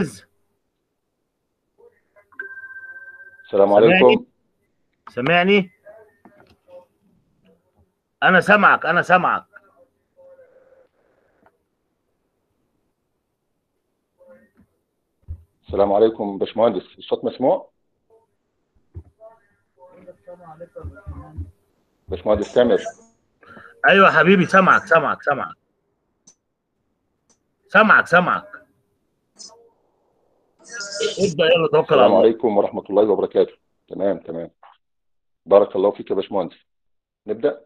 السلام؟ عليكم. سامعني أنا سامعك أنا سامعك السلام عليكم باشمهندس. الصوت مسموع؟ باشمهندس تامر. أيوه حبيبي سامعك سامعك سامعك سامعك سامعك ابدأ يلا توكل على السلام الله عليكم ورحمة الله وبركاته. تمام تمام. بارك الله فيك يا باشمهندس. نبدأ.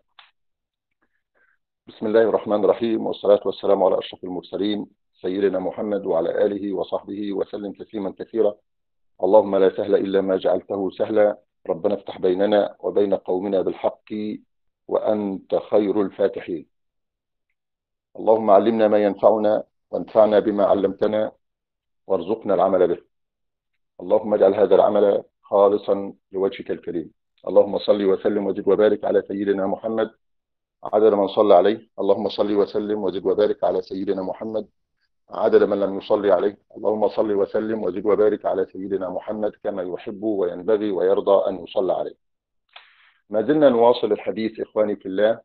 بسم الله الرحمن الرحيم والصلاة والسلام على أشرف المرسلين سيدنا محمد وعلى آله وصحبه وسلم تسليما كثيرا. اللهم لا سهل إلا ما جعلته سهلا. ربنا افتح بيننا وبين قومنا بالحق وأنت خير الفاتحين. اللهم علمنا ما ينفعنا وانفعنا بما علمتنا وارزقنا العمل به. اللهم اجعل هذا العمل خالصا لوجهك الكريم. اللهم صل وسلم وزد وبارك على سيدنا محمد. عدد من صلى عليه. اللهم صل وسلم وزد وبارك على سيدنا محمد. عدد من لم يصلي عليه. اللهم صل وسلم وزد وبارك على سيدنا محمد كما يحب وينبغي ويرضى أن يصلى عليه. ما زلنا نواصل الحديث إخواني في الله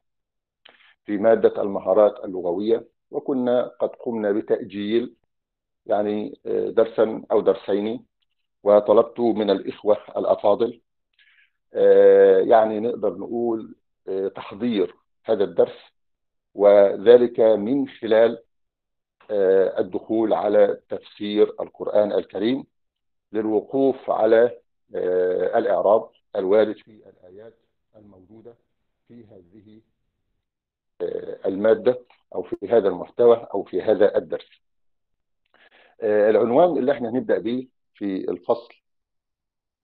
في مادة المهارات اللغوية وكنا قد قمنا بتأجيل يعني درسا أو درسين وطلبت من الإخوة الأفاضل يعني نقدر نقول تحضير هذا الدرس وذلك من خلال الدخول على تفسير القرآن الكريم للوقوف على الإعراب الوارد في الآيات الموجودة في هذه المادة أو في هذا المحتوى أو في هذا الدرس. العنوان اللي إحنا هنبدأ به في الفصل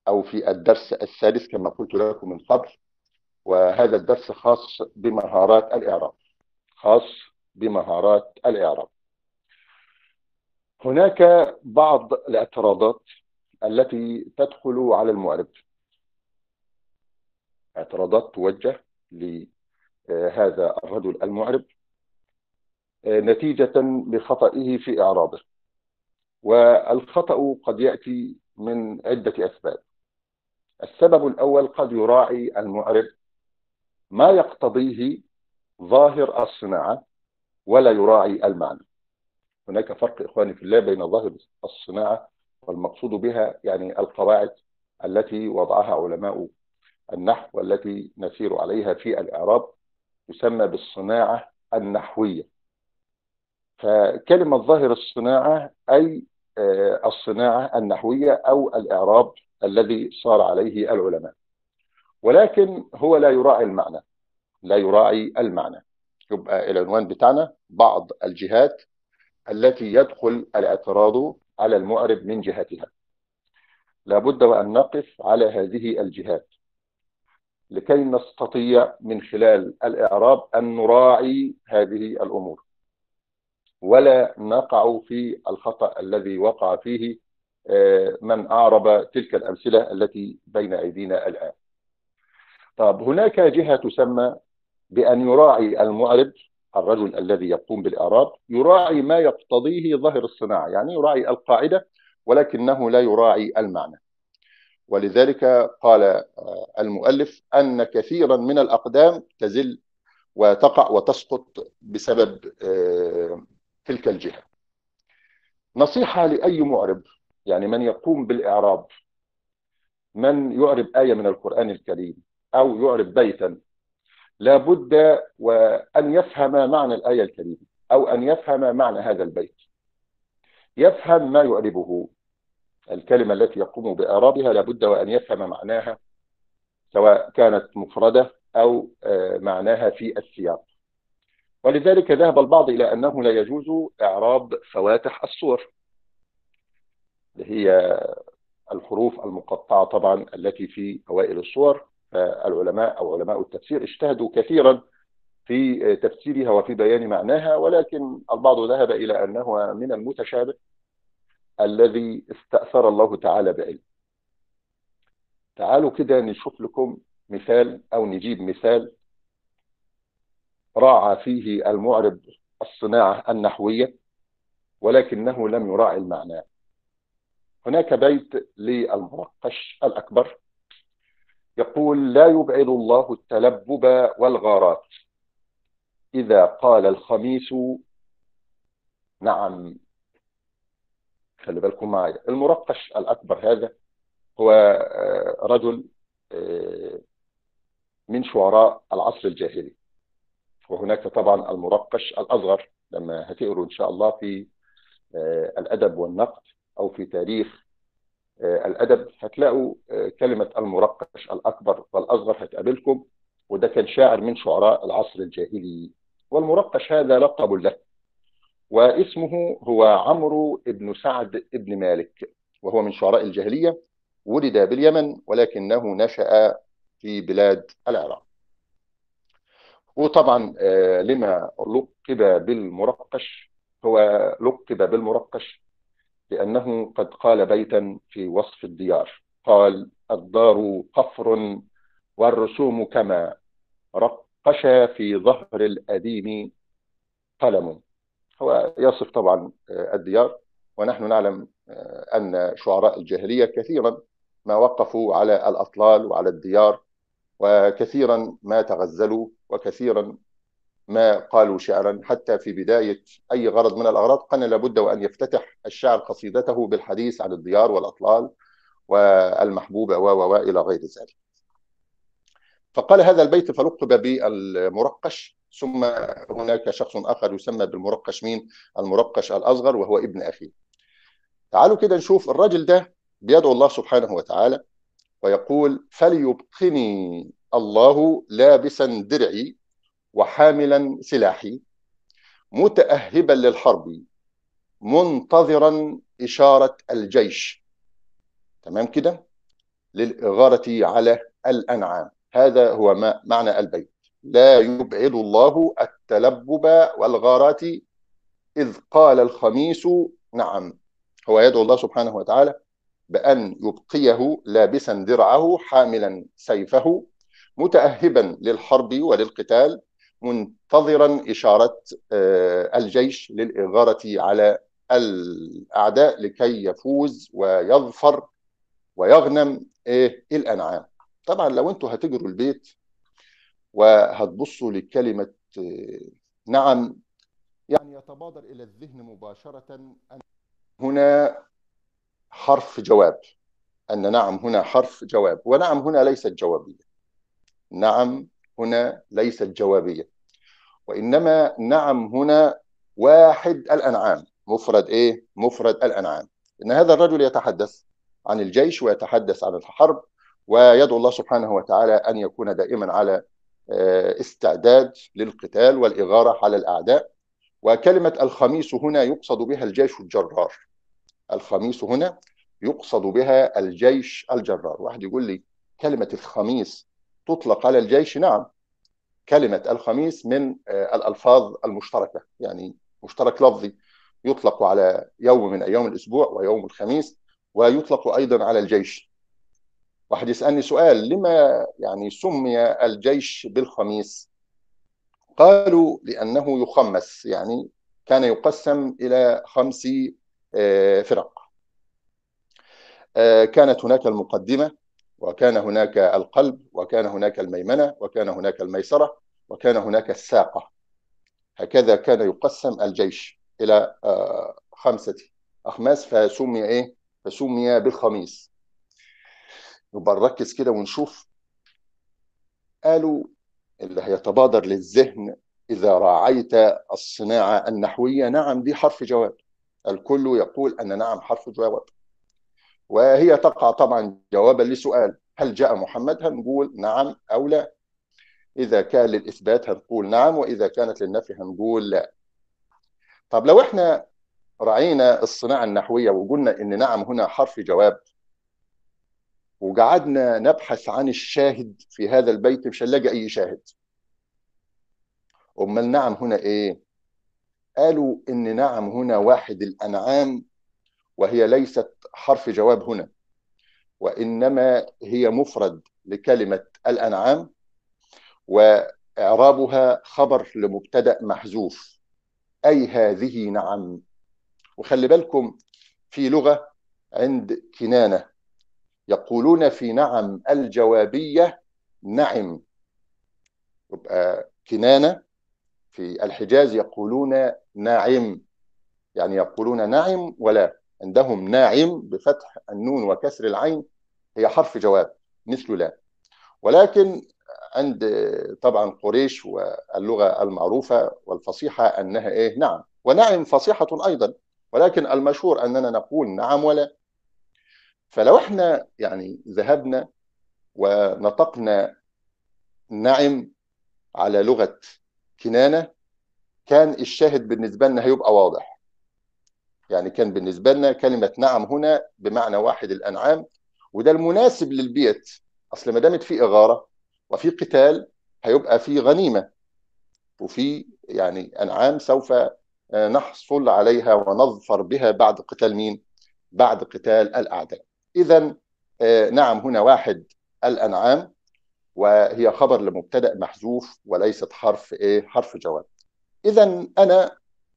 أو في الدرس السادس كما قلت لكم من قبل وهذا الدرس خاص بمهارات الإعراب. خاص بمهارات الإعراب. هناك بعض الاعتراضات التي تدخل على المعرب. اعتراضات توجه لهذا الرجل المعرب نتيجة لخطئه في إعرابه. والخطأ قد يأتي من عدة أسباب. السبب الأول قد يراعي المعرب ما يقتضيه ظاهر الصناعة ولا يراعي المعنى. هناك فرق إخواني في الله بين ظاهر الصناعة والمقصود بها يعني القواعد التي وضعها علماء النحو والتي نسير عليها في الإعراب يسمى بالصناعة النحوية. فكلمة ظاهر الصناعة أي الصناعة النحوية أو الإعراب الذي صار عليه العلماء. ولكن هو لا يراعي المعنى لا يراعي المعنى. يبقى العنوان بتاعنا بعض الجهات التي يدخل الاعتراض على المعرب من جهتها. لابد وأن نقف على هذه الجهات لكي نستطيع من خلال الإعراب أن نراعي هذه الأمور. ولا نقع في الخطأ الذي وقع فيه من أعرب تلك الأمثلة التي بين أيدينا الآن. طب هناك جهة تسمى بأن يراعي المعرب الرجل الذي يقوم بالإعراب يراعي ما يقتضيه ظاهر الصناعة يعني يراعي القاعدة ولكنه لا يراعي المعنى. ولذلك قال المؤلف أن كثيرا من الأقدام تزل وتقع وتسقط بسبب تلك الجهة. نصيحة لأي معرب يعني من يقوم بالإعراب من يعرب آية من القرآن الكريم أو يعرب بيتا لابد وأن يفهم معنى الآية الكريمة أو أن يفهم معنى هذا البيت. يفهم ما يعربه. الكلمة التي يقوم بإعرابها لابد وأن يفهم معناها سواء كانت مفردة أو معناها في السياق. ولذلك ذهب البعض إلى أنه لا يجوز إعراب فواتح الصور. اللي هي الحروف المقطعة طبعا التي في أوائل الصور. العلماء أو علماء التفسير اجتهدوا كثيرا في تفسيرها وفي بيان معناها ولكن البعض ذهب إلى أنه من المتشابه الذي استأثر الله تعالى بعلم. تعالوا كده نشوف لكم مثال أو نجيب مثال راعى فيه المعرب الصناعة النحوية ولكنه لم يراعي المعنى. هناك بيت للمرقش الأكبر يقول لا يبعد الله التلبب والغارات. إذا قال الخميس نعم. خلي بالكم معي المرقش الأكبر هذا هو رجل من شعراء العصر الجاهلي. وهناك طبعا المرقش الأصغر لما هتقروا إن شاء الله في الأدب والنقد أو في تاريخ الأدب هتلاقوا كلمة المرقش الأكبر والأصغر هتقابلكم وده كان شاعر من شعراء العصر الجاهلي. والمرقش هذا لقب له واسمه هو عمرو بن سعد بن مالك وهو من شعراء الجاهلية ولد باليمن ولكنه نشأ في بلاد العراق. وطبعا لما لقب بالمرقش هو لقب بالمرقش لأنه قد قال بيتا في وصف الديار. قال الدار قفر والرسوم كما رقش في ظهر الأديم قلم. هو يصف طبعا الديار ونحن نعلم أن شعراء الجاهلية كثيرا ما وقفوا على الأطلال وعلى الديار وكثيرا ما تغزلوا وكثيرا ما قالوا شعرا. حتى في بداية أي غرض من الأغراض كان لابد وأن يفتتح الشاعر قصيدته بالحديث عن الديار والأطلال والمحبوبة وإلى غير ذلك. فقال هذا البيت فلقب بالمرقش ثم هناك شخص آخر يسمى بالمرقش مين المرقش الأصغر وهو ابن أخيه. تعالوا كده نشوف الراجل ده بيدعو الله سبحانه وتعالى. ويقول فليبقني الله لابسا درعي وحاملا سلاحي متأهبا للحرب منتظرا إشارة الجيش. تمام كده؟ للإغارة على الأنعام. هذا هو ما معنى البيت. لا يبعد الله التلبب والغارات إذ قال الخميس نعم. هو يدعو الله سبحانه وتعالى بأن يبقيه لابسا درعه حاملا سيفه متأهبا للحرب وللقتال منتظرا إشارة الجيش للإغارة على الأعداء لكي يفوز ويظفر ويغنم الأنعام. طبعا لو أنتوا هتجروا البيت وهتبصوا لكلمة نعم يعني يتبادر إلى الذهن مباشرة أن هنا حرف جواب. أن نعم هنا حرف جواب. ونعم هنا ليست جوابية. نعم هنا ليست جوابية. وإنما نعم هنا واحد الأنعام. مفرد إيه؟ مفرد الأنعام. إن هذا الرجل يتحدث عن الجيش ويتحدث عن الحرب ويدعو الله سبحانه وتعالى أن يكون دائما على استعداد للقتال والإغارة على الأعداء. وكلمة الخميس هنا يقصد بها الجيش الجرار. الخميس هنا يقصد بها الجيش الجرار. واحد يقول لي كلمة الخميس تطلق على الجيش؟ نعم. كلمة الخميس من الألفاظ المشتركة يعني مشترك لفظي. يطلق على يوم من أيام الأسبوع ويوم الخميس ويطلق أيضا على الجيش. واحد يسألني سؤال لما يعني سمي الجيش بالخميس؟ قالوا لأنه يخمس يعني كان يقسم إلى خمس فرق. كانت هناك المقدمة وكان هناك القلب وكان هناك الميمنة وكان هناك الميسرة وكان هناك الساقة. هكذا كان يقسم الجيش إلى خمسة أخماس فسمي إيه؟ فسمي بالخميس. يبقى نركز كده ونشوف. قالوا اللي هيتبادر للذهن إذا راعيت الصناعة النحوية نعم دي حرف جواب. الكل يقول أن نعم حرف جواب. وهي تقع طبعا جوابا لسؤال هل جاء محمد؟ هنقول نعم أو لا؟ إذا كان للإثبات هنقول نعم وإذا كانت للنفي هنقول لا. طب لو إحنا رعينا الصناعة النحوية وقلنا إن نعم هنا حرف جواب وقعدنا نبحث عن الشاهد في هذا البيت مش هنلاقي أي شاهد. أمال نعم هنا إيه؟ قالوا إن نعم هنا واحد الأنعام وهي ليست حرف جواب هنا وإنما هي مفرد لكلمة الأنعام وإعرابها خبر لمبتدأ محذوف أي هذه نعم. وخلي بالكم في لغة عند كنانة يقولون في نعم الجوابية نعم. يبقى كنانة في الحجاز يقولون ناعم. يعني يقولون نعم ولا. عندهم ناعم بفتح النون وكسر العين. هي حرف جواب مثل لا. ولكن عند طبعا قريش واللغة المعروفة والفصيحة أنها إيه؟ نعم. ونعم فصيحة أيضا. ولكن المشهور أننا نقول نعم ولا. فلو إحنا يعني ذهبنا ونطقنا نعم على لغة كنانة كان الشاهد بالنسبة لنا هيبقى واضح. يعني كان بالنسبة لنا كلمة نعم هنا بمعنى واحد الأنعام وده المناسب للبيت. أصل ما دامت في إغارة وفي قتال هيبقى في غنيمة وفي يعني أنعام سوف نحصل عليها ونظفر بها بعد قتال مين؟ بعد قتال الأعداء. إذا نعم هنا واحد الأنعام وهي خبر لمبتدأ محذوف وليست حرف إيه؟ حرف جواب إذا أنا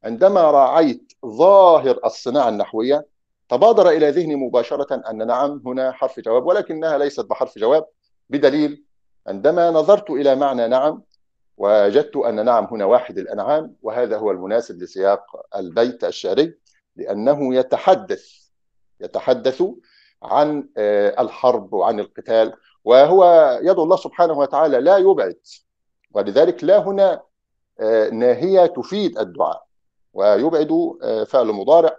عندما راعيت ظاهر الصناعة النحوية تبادر إلى ذهني مباشرة أن نعم هنا حرف جواب ولكنها ليست بحرف جواب بدليل عندما نظرت إلى معنى نعم وجدت أن نعم هنا واحد الأنعام وهذا هو المناسب لسياق البيت الشعري لأنه يتحدث يتحدث عن الحرب وعن القتال وهو يد الله سبحانه وتعالى لا يبعد. ولذلك لا هنا ناهية تفيد الدعاء. ويبعد فعل مضارع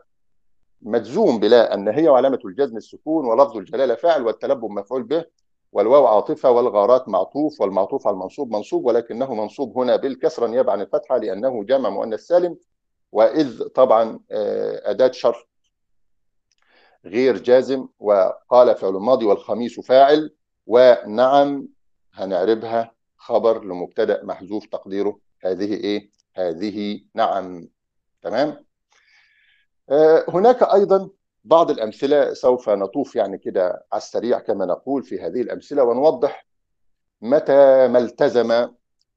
مجزوم بلا الناهية وعلامة الجزم السكون ولفظ الجلالة فاعل والتلبب مفعول به والواو عاطفة والغارات معطوف والمعطوف على المنصوب منصوب ولكنه منصوب هنا بالكسرة نيابة عن الفتحة لأنه جمع مؤنث سالم وإذ طبعا أداة شرط غير جازم وقال فعل ماضي والخميس فاعل ونعم هنعربها خبر لمبتدأ محذوف تقديره. هذه إيه؟ هذه نعم. تمام؟ آه هناك أيضا بعض الأمثلة سوف نطوف يعني كده على السريع كما نقول في هذه الأمثلة ونوضح متى ما التزم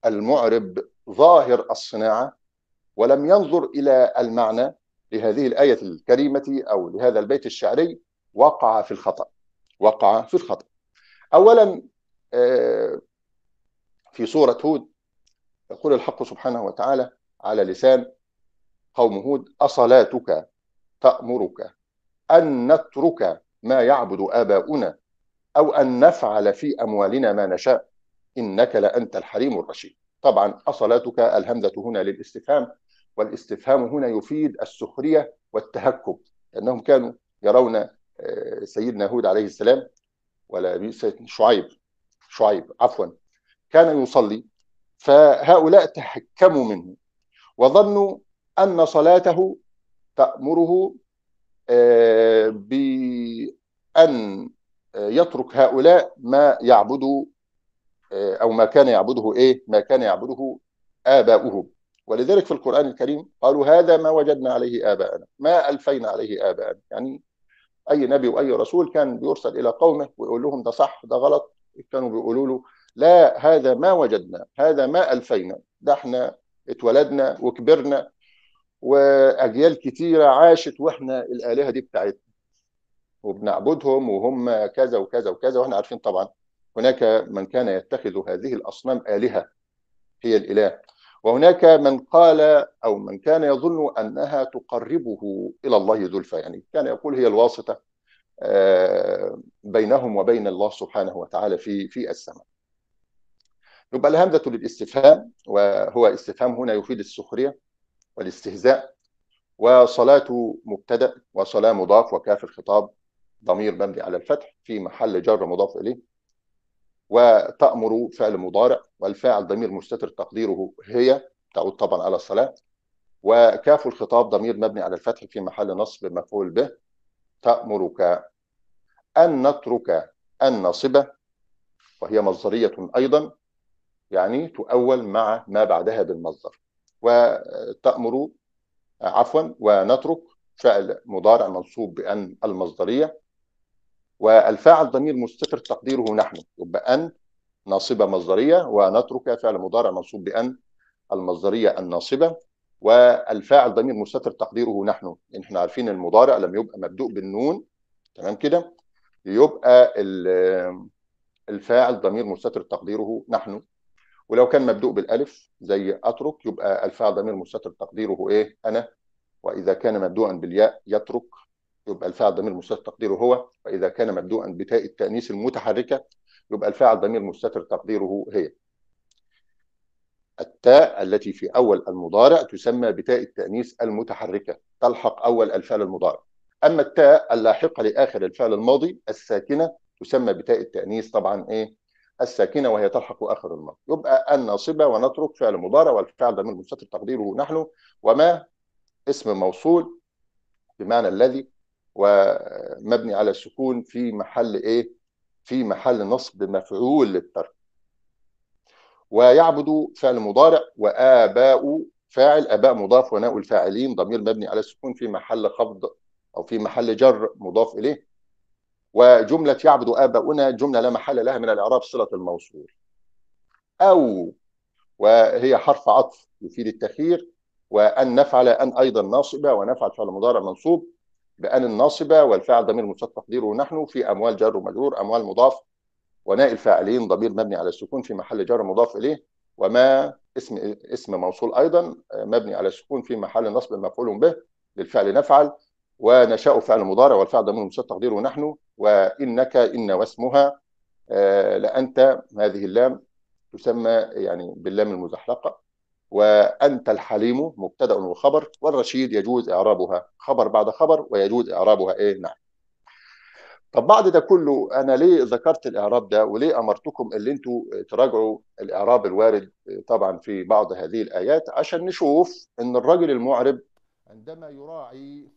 المعرب ظاهر الصناعة ولم ينظر إلى المعنى لهذه الآية الكريمة أو لهذا البيت الشعري وقع في الخطأ. وقع في الخطأ. اولا آه في سورة هود يقول الحق سبحانه وتعالى على لسان قوم هود أصلاتك تأمرك أن نترك ما يعبد آباؤنا أو أن نفعل في أموالنا ما نشاء إنك لأنت الحليم الرشيد. طبعا أصلاتك الهمزة هنا للاستفهام والاستفهام هنا يفيد السخرية والتهكم لأنهم كانوا يرون سيدنا هود عليه السلام ولا شعيب شعيب عفوا كان يصلي فهؤلاء تحكموا منه وظنوا أن صلاته تأمره بأن يترك هؤلاء ما يعبدوا أو ما كان يعبده إيه ما كان يعبده اباؤهم ولذلك في القرآن الكريم قالوا هذا ما وجدنا عليه آباءنا ما ألفينا عليه آباءنا. يعني أي نبي وأي رسول كان بيرسل إلى قومه ويقول لهم ده صح ده غلط. كانوا بيقولوا له لا هذا ما وجدنا هذا ما ألفينا ده إحنا اتولدنا وكبرنا وأجيال كتيرة عاشت وإحنا الآلهة دي بتاعتنا. وبنعبدهم وهم كذا وكذا وكذا وإحنا عارفين طبعا هناك من كان يتخذ هذه الأصنام آلهة هي الإله. وهناك من قال أو من كان يظن أنها تقربه إلى الله زلفى يعني كان يقول هي الواسطة بينهم وبين الله سبحانه وتعالى في في السماء. يبقى الهمزة للاستفهام وهو استفهام هنا يفيد السخرية والاستهزاء وصلاة مبتدأ وصلاة مضاف وكاف الخطاب ضمير مبني على الفتح في محل جر مضاف إليه وتأمر فعل مضارع والفاعل ضمير مستتر تقديره هي تعود طبعا على الصلاة وكاف الخطاب ضمير مبني على الفتح في محل نصب مفعول به تأمرك أن نترك الناصبة وهي مصدرية أيضا يعني تؤول مع ما بعدها بالمصدر وتأمر عفوا ونترك فعل مضارع منصوب بأن المصدرية والفاعل ضمير مستتر تقديره نحن. يبقى أن ناصبة مصدرية ونترك فعل مضارع منصوب بأن المصدرية الناصبة والفاعل ضمير مستتر تقديره نحن. إحنا عارفين المضارع لما يبقى مبدوء بالنون. تمام كده؟ يبقى الفاعل ضمير مستتر تقديره نحن. ولو كان مبدوء بالألف زي أترك يبقى الفاعل ضمير مستتر تقديره إيه؟ أنا. وإذا كان مبدوءا بالياء يترك. يبقى الفاعل ضمير مستتر تقديره هو واذا كان مبدوءا بتاء التأنيث المتحركة يبقى الفاعل ضمير مستتر تقديره هي. التاء التي في أول المضارع تسمى بتاء التأنيث المتحركة تلحق أول الفعل المضارع. أما التاء اللاحقة لآخر الفعل الماضي الساكنة تسمى بتاء التأنيث طبعا إيه؟ الساكنة وهي تلحق آخر الماضي. يبقى الناصبة ونترك فعل مضارع والفعل ضمير مستتر تقديره نحن وما اسم موصول بمعنى الذي ومبني على السكون في محل إيه؟ في محل نصب مفعول للترك. ويعبد فعل مضارع وآباء فاعل آباء مضاف وناء الفاعلين. ضمير مبني على السكون في محل خفض أو في محل جر مضاف إليه. وجملة يعبد آباؤنا جملة لا محل لها من الإعراب صلة الموصول. أو وهي حرف عطف يفيد التخيير وأن نفعل أن أيضا ناصبة ونفعل فعل مضارع منصوب. بأن الناصبة والفاعل ضمير مستتر تقديره نحن في أموال جر ومجرور أموال مضاف وناء الفاعلين ضمير مبني على السكون في محل جر مضاف إليه وما اسم اسم موصول أيضا مبني على السكون في محل نصب مفعول به للفعل نفعل ونشاء فعل مضارع والفعل ضمير مستتر تقديره نحن وإنك إن واسمها لأنت هذه اللام تسمى يعني باللام المزحلقة. وأنت الحليم مبتدأ وخبر والرشيد يجوز إعرابها. خبر بعد خبر ويجوز إعرابها. إيه نعم. طب بعد ده كله أنا ليه ذكرت الإعراب ده؟ وليه أمرتكم اللي أنتوا تراجعوا الإعراب الوارد؟ طبعا في بعض هذه الآيات عشان نشوف أن الرجل المعرب عندما يراعي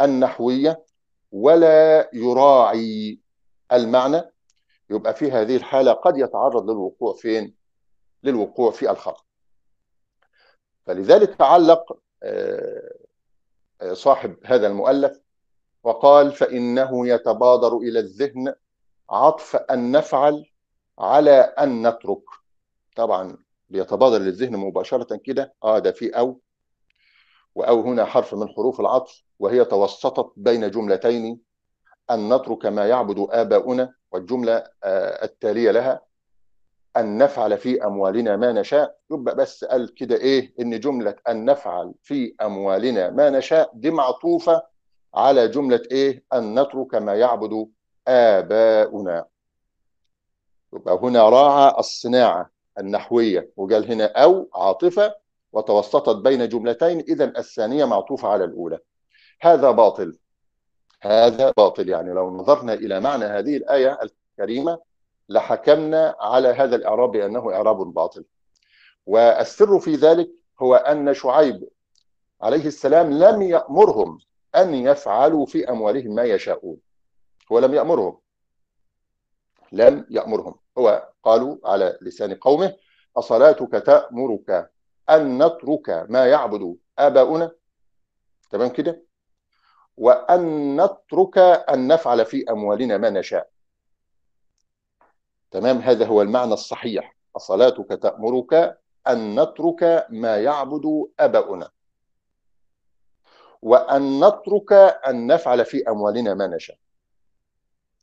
النحوية ولا يراعي المعنى يبقى في هذه الحالة قد يتعرض للوقوع. فين؟ للوقوع في الخطأ فلذلك تعلق صاحب هذا المؤلف وقال فإنه يتبادر إلى الذهن عطف أن نفعل على أن نترك. طبعا بيتبادر للذهن مباشرة كده آه ده في أو وأو هنا حرف من حروف العطف وهي توسطت بين جملتين أن نترك ما يعبد آباؤنا والجملة التالية لها أن نفعل في أموالنا ما نشاء. يبقى بس قال كده إيه؟ إن جملة أن نفعل في أموالنا ما نشاء دي معطوفة على جملة إيه؟ أن نترك ما يعبد آباؤنا. يبقى هنا راعى الصناعة النحوية وقال هنا أو عاطفة وتوسطت بين جملتين إذا الثانية معطوفة على الأولى. هذا باطل. هذا باطل. يعني لو نظرنا إلى معنى هذه الآية الكريمة لحكمنا على هذا الإعراب بأنه إعراب باطل. والسر في ذلك هو أن شعيب عليه السلام لم يأمرهم أن يفعلوا في أموالهم ما يشاءون. هو لم يأمرهم. لم يأمرهم. هو قالوا على لسان قومه أصلاتك تأمرك أن نترك ما يعبد آباؤنا؟ تمام كده؟ وأن نترك أن نفعل في أموالنا ما نشاء. تمام؟ هذا هو المعنى الصحيح. صلاتك تأمرك أن نترك ما يعبد أباؤنا. وأن نترك أن نفعل في أموالنا ما نشاء.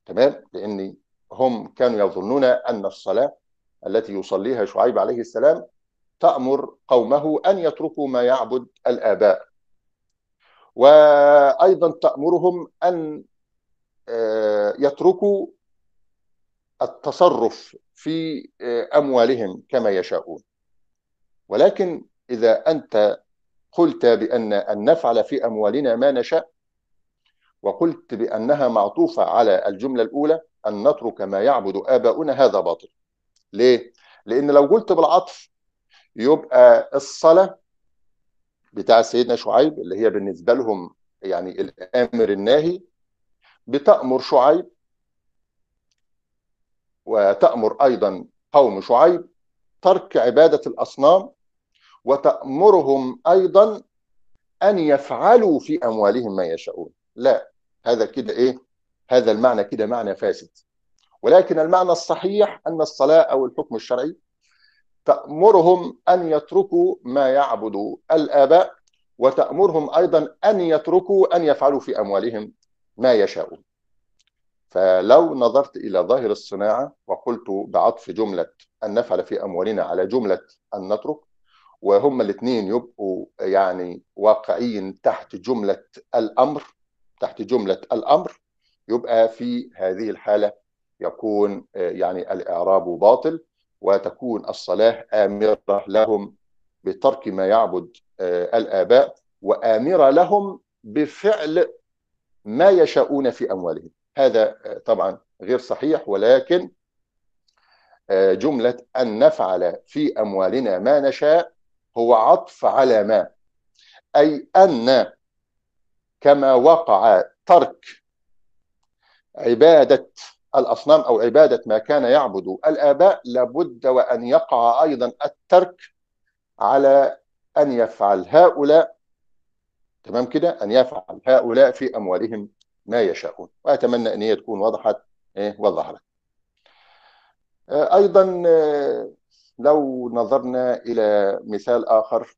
تمام؟ لأن هم كانوا يظنون أن الصلاة التي يصليها شعيب عليه السلام تأمر قومه أن يتركوا ما يعبد الآباء. وأيضا تأمرهم أن يتركوا التصرف في أموالهم كما يشاءون ولكن إذا أنت قلت بأن أن نفعل في أموالنا ما نشاء وقلت بأنها معطوفة على الجملة الأولى أن نترك ما يعبد آباؤنا هذا باطل ليه؟ لأن لو قلت بالعطف يبقى الصلاة بتاع سيدنا شعيب اللي هي بالنسبة لهم يعني الآمر الناهي بتأمر شعيب وتأمر أيضا قوم شعيب ترك عبادة الأصنام وتأمرهم أيضا أن يفعلوا في أموالهم ما يشاءون. لا هذا كده إيه؟ هذا المعنى كده معنى فاسد. ولكن المعنى الصحيح أن الصلاة أو الحكم الشرعي تأمرهم أن يتركوا ما يعبد الآباء وتأمرهم أيضا أن يتركوا أن يفعلوا في أموالهم ما يشاءون. فلو نظرت إلى ظاهر الصناعة وقلت بعطف جملة أن نفعل في أموالنا على جملة أن نترك وهم الاثنين يبقوا يعني واقعيين تحت جملة الأمر تحت جملة الأمر يبقى في هذه الحالة يكون يعني الإعراب باطل وتكون الصلاة آمرة لهم بترك ما يعبد الآباء وآمرة لهم بفعل ما يشاءون في أموالهم. هذا طبعا غير صحيح ولكن جملة أن نفعل في أموالنا ما نشاء هو عطف على ما. أي أن كما وقع ترك عبادة الأصنام أو عبادة ما كان يعبد الآباء لابد وأن يقع أيضا الترك على أن يفعل هؤلاء. تمام كده؟ أن يفعل هؤلاء في أموالهم ما يشاءون وأتمنى أن هي تكون وضحت إيه وظهرت أيضا لو نظرنا إلى مثال آخر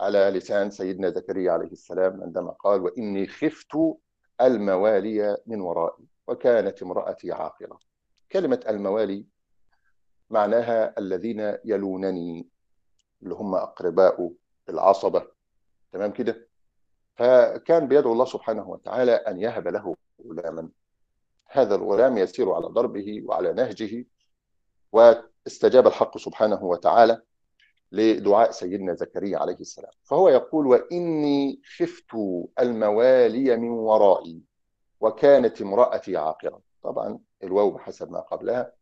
على لسان سيدنا زكريا عليه السلام عندما قال وإني خفت الموالي من ورائي وكانت امرأتي عاقرة كلمة الموالي معناها الذين يلونني اللي هم أقرباء العصبة. تمام كده؟ فكان بيدعو الله سبحانه وتعالى أن يهب له غلاما. هذا الغلام يسير على ضربه وعلى نهجه واستجاب الحق سبحانه وتعالى لدعاء سيدنا زكريا عليه السلام. فهو يقول وإني خفت الموالي من ورائي وكانت امرأتي عاقرة. طبعا الواو بحسب ما قبلها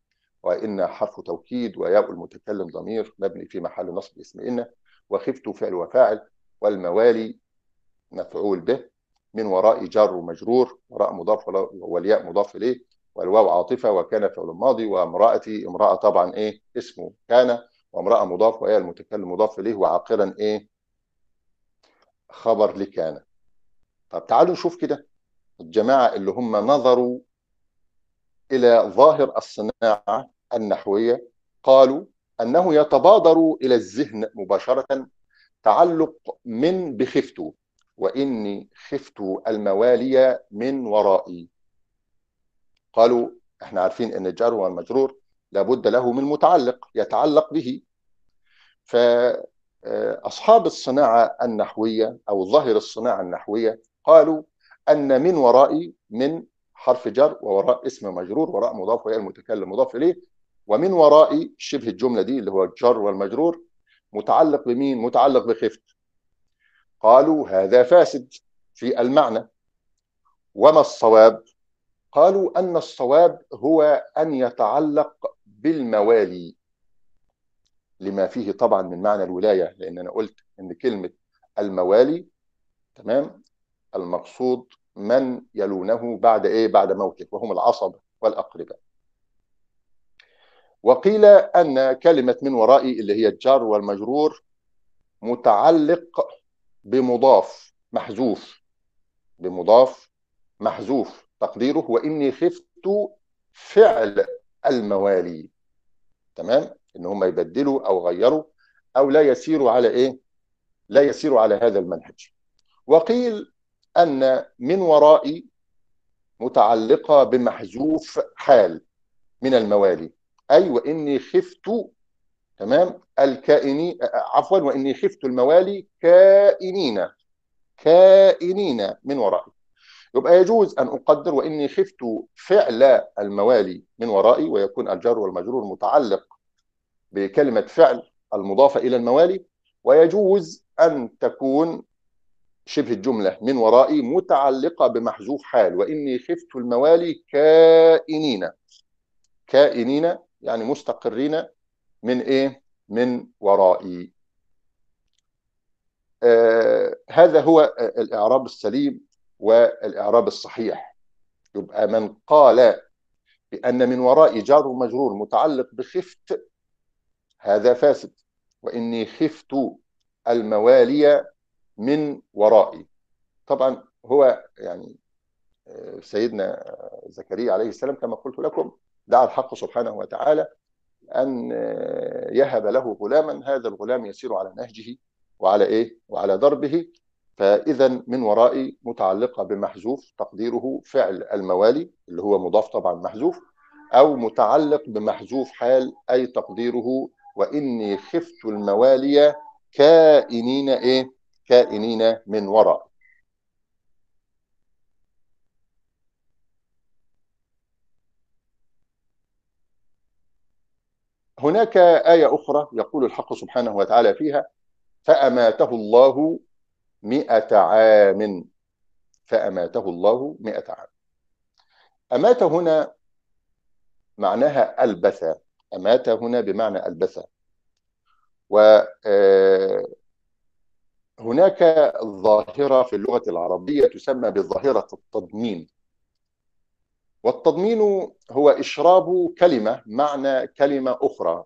وإن حرف توكيد وياء المتكلم ضمير مبني في محل نصب اسم إن وخفت فعل وفاعل والموالي مفعول به من وراء جار ومجرور وراء مضاف والياء مضاف إليه والواو عاطفة وكان فعل ماضي وامرأتي امرأة طبعا إيه؟ اسمه كان وامرأة مضاف وهي المتكلم مضاف إليه وعاقرا إيه؟ خبر لكان طب تعالوا نشوف كده الجماعة اللي هم نظروا إلى ظاهر الصناعة النحوية قالوا أنه يتبادر إلى الذهن مباشرة تعلق من بخفت وإني خفت الموالي من ورائي. قالوا إحنا عارفين إن الجار والمجرور لابد له من متعلق يتعلق به. فأصحاب الصناعة النحوية أو ظاهر الصناعة النحوية قالوا أن من ورائي من حرف جر ووراء اسم مجرور وراء مضاف وهي المتكلم مضاف إليه. ومن ورائي شبه الجملة دي اللي هو الجر والمجرور متعلق بمين؟ متعلق بخفت. قالوا هذا فاسد في المعنى. وما الصواب؟ قالوا أن الصواب هو أن يتعلق بالموالي. لما فيه طبعا من معنى الولاية لأن أنا قلت أن كلمة الموالي تمام المقصود من يلونه بعد إيه؟ بعد موته وهم العصبة والأقرباء. وقيل أن كلمة من ورائي اللي هي الجار والمجرور متعلق بمضاف محذوف بمضاف محذوف تقديره وإني خفت فعل الموالي. تمام؟ إن هم يبدلوا أو غيروا أو لا يسيروا على إيه؟ لا يسيروا على هذا المنهج. وقيل أن من ورائي متعلقة بمحذوف حال من الموالي أي وإني خفت تمام؟ الكائنين عفوا وإني خفت الموالي كائنين. كائنين من ورائي. يبقى يجوز أن أقدر وإني خفت فعل الموالي من ورائي ويكون الجار والمجرور متعلق بكلمة فعل المضافة إلى الموالي ويجوز أن تكون شبه الجملة من ورائي متعلقة بمحذوف حال وإني خفت الموالي كائنين. كائنين يعني مستقرين من إيه؟ من ورائي. آه هذا هو الإعراب السليم والإعراب الصحيح. يبقى من قال بأن من وراء جار ومجرور متعلق بخفت هذا فاسد. وإني خفت الموالي من ورائي. طبعا هو يعني سيدنا زكريا عليه السلام كما قلت لكم دعا الحق سبحانه وتعالى أن يهب له غلاما هذا الغلام يسير على نهجه وعلى إيه؟ وعلى ضربه فإذا من ورائي متعلقة بمحذوف تقديره فعل الموالي اللي هو مضاف طبعا محذوف أو متعلق بمحذوف حال أي تقديره. وإني خفت الموالي كائنين إيه؟ كائنين من وراء. هناك آية أخرى يقول الحق سبحانه وتعالى فيها فأماته الله مئة عام. فأماته الله مئة عام. أمات هنا معناها ألبث. أمات هنا بمعنى ألبث. وهناك ظاهرة في اللغة العربية تسمى بظاهرة التضمين. والتضمين هو إشراب كلمة معنى كلمة أخرى.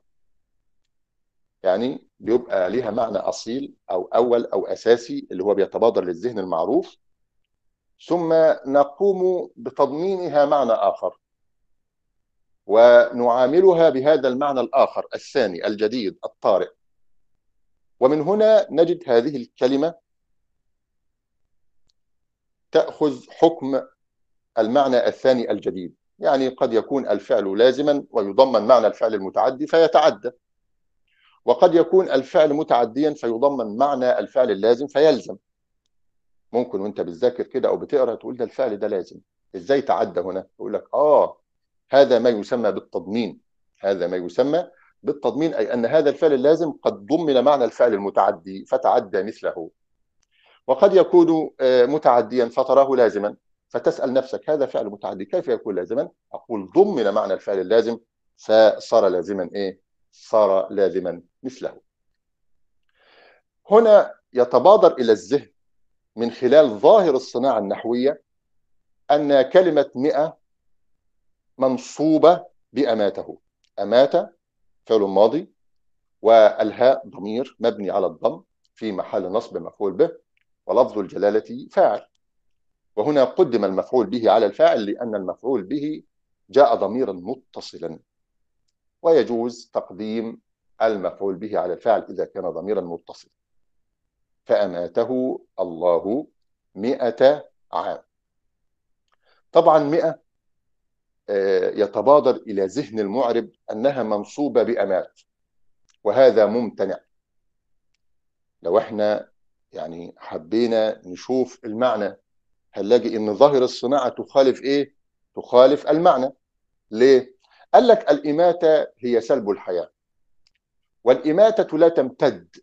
يعني بيبقى ليها معنى أصيل أو أول أو أساسي اللي هو بيتبادر للذهن المعروف. ثم نقوم بتضمينها معنى آخر. ونعاملها بهذا المعنى الآخر الثاني الجديد الطارئ. ومن هنا نجد هذه الكلمة تأخذ حكم المعنى الثاني الجديد. يعني قد يكون الفعل لازما ويضمن معنى الفعل المتعدي فيتعدى. وقد يكون الفعل متعديا فيضمن معنى الفعل اللازم فيلزم. ممكن وانت بتذاكر كده أو بتقرأ تقول ده الفعل ده لازم. إزاي تعدى هنا؟ يقول لك آه هذا ما يسمى بالتضمين. هذا ما يسمى بالتضمين أي أن هذا الفعل اللازم قد ضمن معنى الفعل المتعدي فتعدى مثله. وقد يكون متعديا فتراه لازما. فتسأل نفسك هذا فعل متعدي كيف يكون لازما؟ أقول ضمن معنى الفعل اللازم فصار لازما إيه؟ صار لازما مثله. هنا يتبادر إلى الذهن من خلال ظاهر الصناعة النحوية أن كلمة مئة منصوبة بأماته. أمات فعل ماضي والهاء ضمير مبني على الضم في محل نصب مفعول به ولفظ الجلالة فاعل. وهنا قدم المفعول به على الفاعل لأن المفعول به جاء ضميرا متصلا. ويجوز تقديم المفعول به على الفاعل إذا كان ضميرا متصلا. فأماته الله مئة عام. طبعا مئة يتبادر إلى ذهن المعرب أنها منصوبة بأمات وهذا ممتنع. لو إحنا يعني حبينا نشوف المعنى هنلاقي إن ظاهر الصناعة تخالف إيه؟ تخالف المعنى. ليه؟ قال لك الإماتة هي سلب الحياة. والإماتة لا تمتد.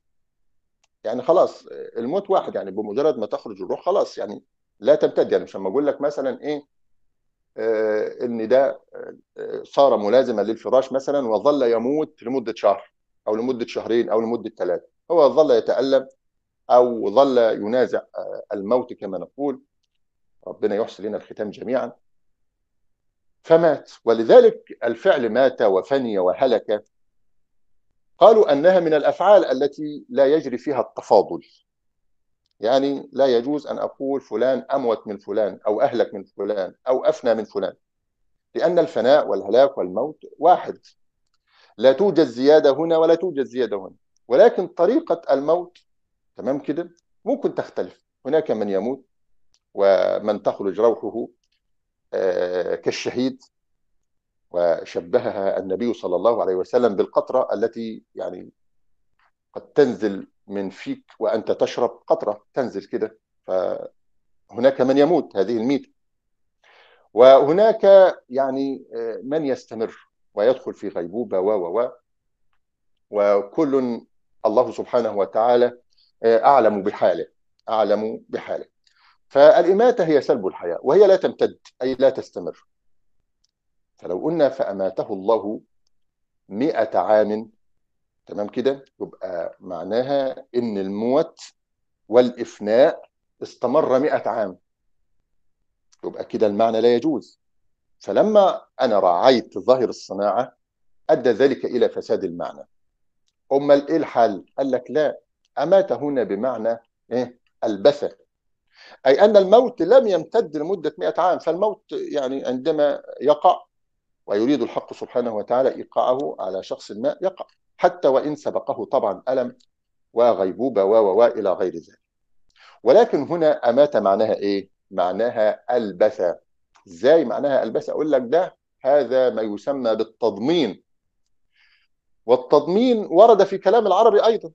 يعني خلاص الموت واحد يعني بمجرد ما تخرج الروح خلاص يعني لا تمتد. يعني مش لما أقول لك مثلا إيه؟ آه إن ده آه صار ملازما للفراش مثلا وظل يموت لمدة شهر أو لمدة شهرين أو لمدة ثلاثة هو ظل يتألم أو ظل ينازع آه الموت كما نقول. ربنا يحسن لنا الختام جميعا. فمات ولذلك الفعل مات وفني وهلك. قالوا أنها من الأفعال التي لا يجري فيها التفاضل. يعني لا يجوز أن أقول فلان أموت من فلان أو أهلك من فلان أو أفنى من فلان. لأن الفناء والهلاك والموت واحد. لا توجد زيادة هنا ولا توجد زيادة هنا. ولكن طريقة الموت تمام كده؟ ممكن تختلف. هناك من يموت ومن تخرج روحه كالشهيد. وشبهها النبي صلى الله عليه وسلم بالقطرة التي يعني قد تنزل من فيك وأنت تشرب قطرة تنزل كده. فهناك من يموت هذه الميتة وهناك يعني من يستمر ويدخل في غيبوبة و و و. وكل الله سبحانه وتعالى أعلم بحاله أعلم بحاله. فالإماتة هي سلب الحياة وهي لا تمتد أي لا تستمر. فلو قلنا فأماته الله مئة عام تمام كده؟ يبقى معناها إن الموت والإفناء استمر مئة عام. يبقى كده المعنى لا يجوز. فلما أنا راعيت ظاهر الصناعة أدى ذلك إلى فساد المعنى. أمال إيه الحل؟ قال لك لا أمات هنا بمعنى إيه؟ البث أي أن الموت لم يمتد لمدة 100 عام فالموت يعني عندما يقع ويريد الحق سبحانه وتعالى إيقاعه على شخص ما يقع حتى وإن سبقه طبعا ألم وغيبوبة و إلى غير ذلك. ولكن هنا أمات معناها إيه؟ معناها ألبس إزاي معناها ألبس أقول لك ده هذا ما يسمى بالتضمين. والتضمين ورد في كلام العربي أيضا.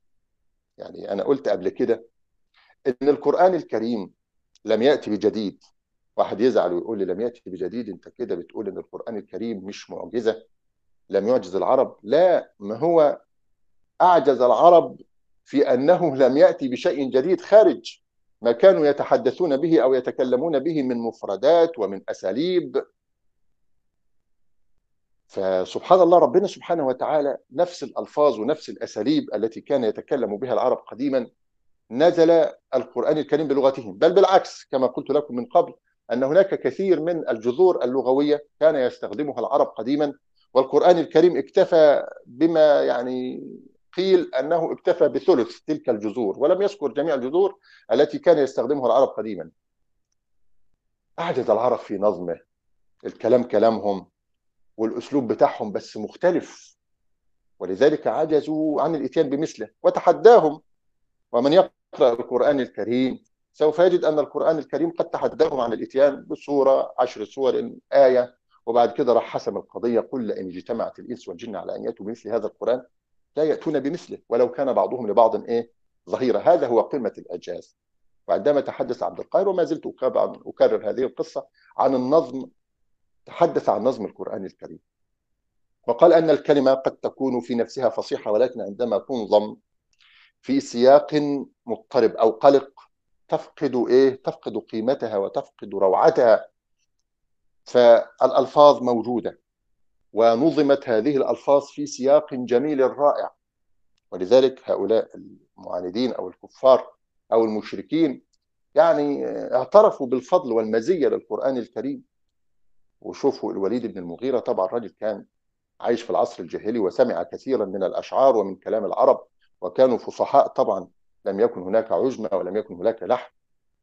يعني أنا قلت قبل كده إن القرآن الكريم لم يأتي بجديد. واحد يزعل ويقول لي لم يأتي بجديد؟ أنت كده بتقول إن القرآن الكريم مش معجزة. لم يعجز العرب؟ لا ما هو أعجز العرب في أنه لم يأتي بشيء جديد خارج ما كانوا يتحدثون به أو يتكلمون به من مفردات ومن أساليب. فسبحان الله ربنا سبحانه وتعالى نفس الألفاظ ونفس الأساليب التي كان يتكلم بها العرب قديما نزل القرآن الكريم بلغتهم بل بالعكس كما قلت لكم من قبل أن هناك كثير من الجذور اللغوية كان يستخدمها العرب قديما والقرآن الكريم اكتفى بما يعني قيل أنه اكتفى بثلث تلك الجذور ولم يذكر جميع الجذور التي كان يستخدمها العرب قديما. أعجز العرب في نظمه الكلام كلامهم والأسلوب بتاعهم بس مختلف ولذلك عجزوا عن الإتيان بمثله وتحداهم ومن يقرأ القرآن الكريم سوف يجد أن القرآن الكريم قد تحداهم عن الإتيان بصورة عشر صور آية وبعد كده راح حسم القضية قل إن اجتمعت الإنس والجن على أن يأتوا بمثل هذا القرآن لا يأتون بمثله ولو كان بعضهم لبعض إيه؟ ظهيرا هذا هو قمة الإعجاز. وعندما تحدث عبد القاهر وما زلت أكرر هذه القصة عن النظم تحدث عن نظم القرآن الكريم. وقال أن الكلمة قد تكون في نفسها فصيحة ولكن عندما تنظم في سياق مضطرب أو قلق تفقد إيه؟ تفقد قيمتها وتفقد روعتها. فالألفاظ موجودة ونظمت هذه الألفاظ في سياق جميل رائع. ولذلك هؤلاء المعاندين أو الكفار أو المشركين يعني اعترفوا بالفضل والمزية للقرآن الكريم. وشوفوا الوليد بن المغيرة طبعا راجل كان عايش في العصر الجاهلي وسمع كثيرا من الأشعار ومن كلام العرب. وكانوا فصحاء طبعا. لم يكن هناك عجمة ولم يكن هناك لحن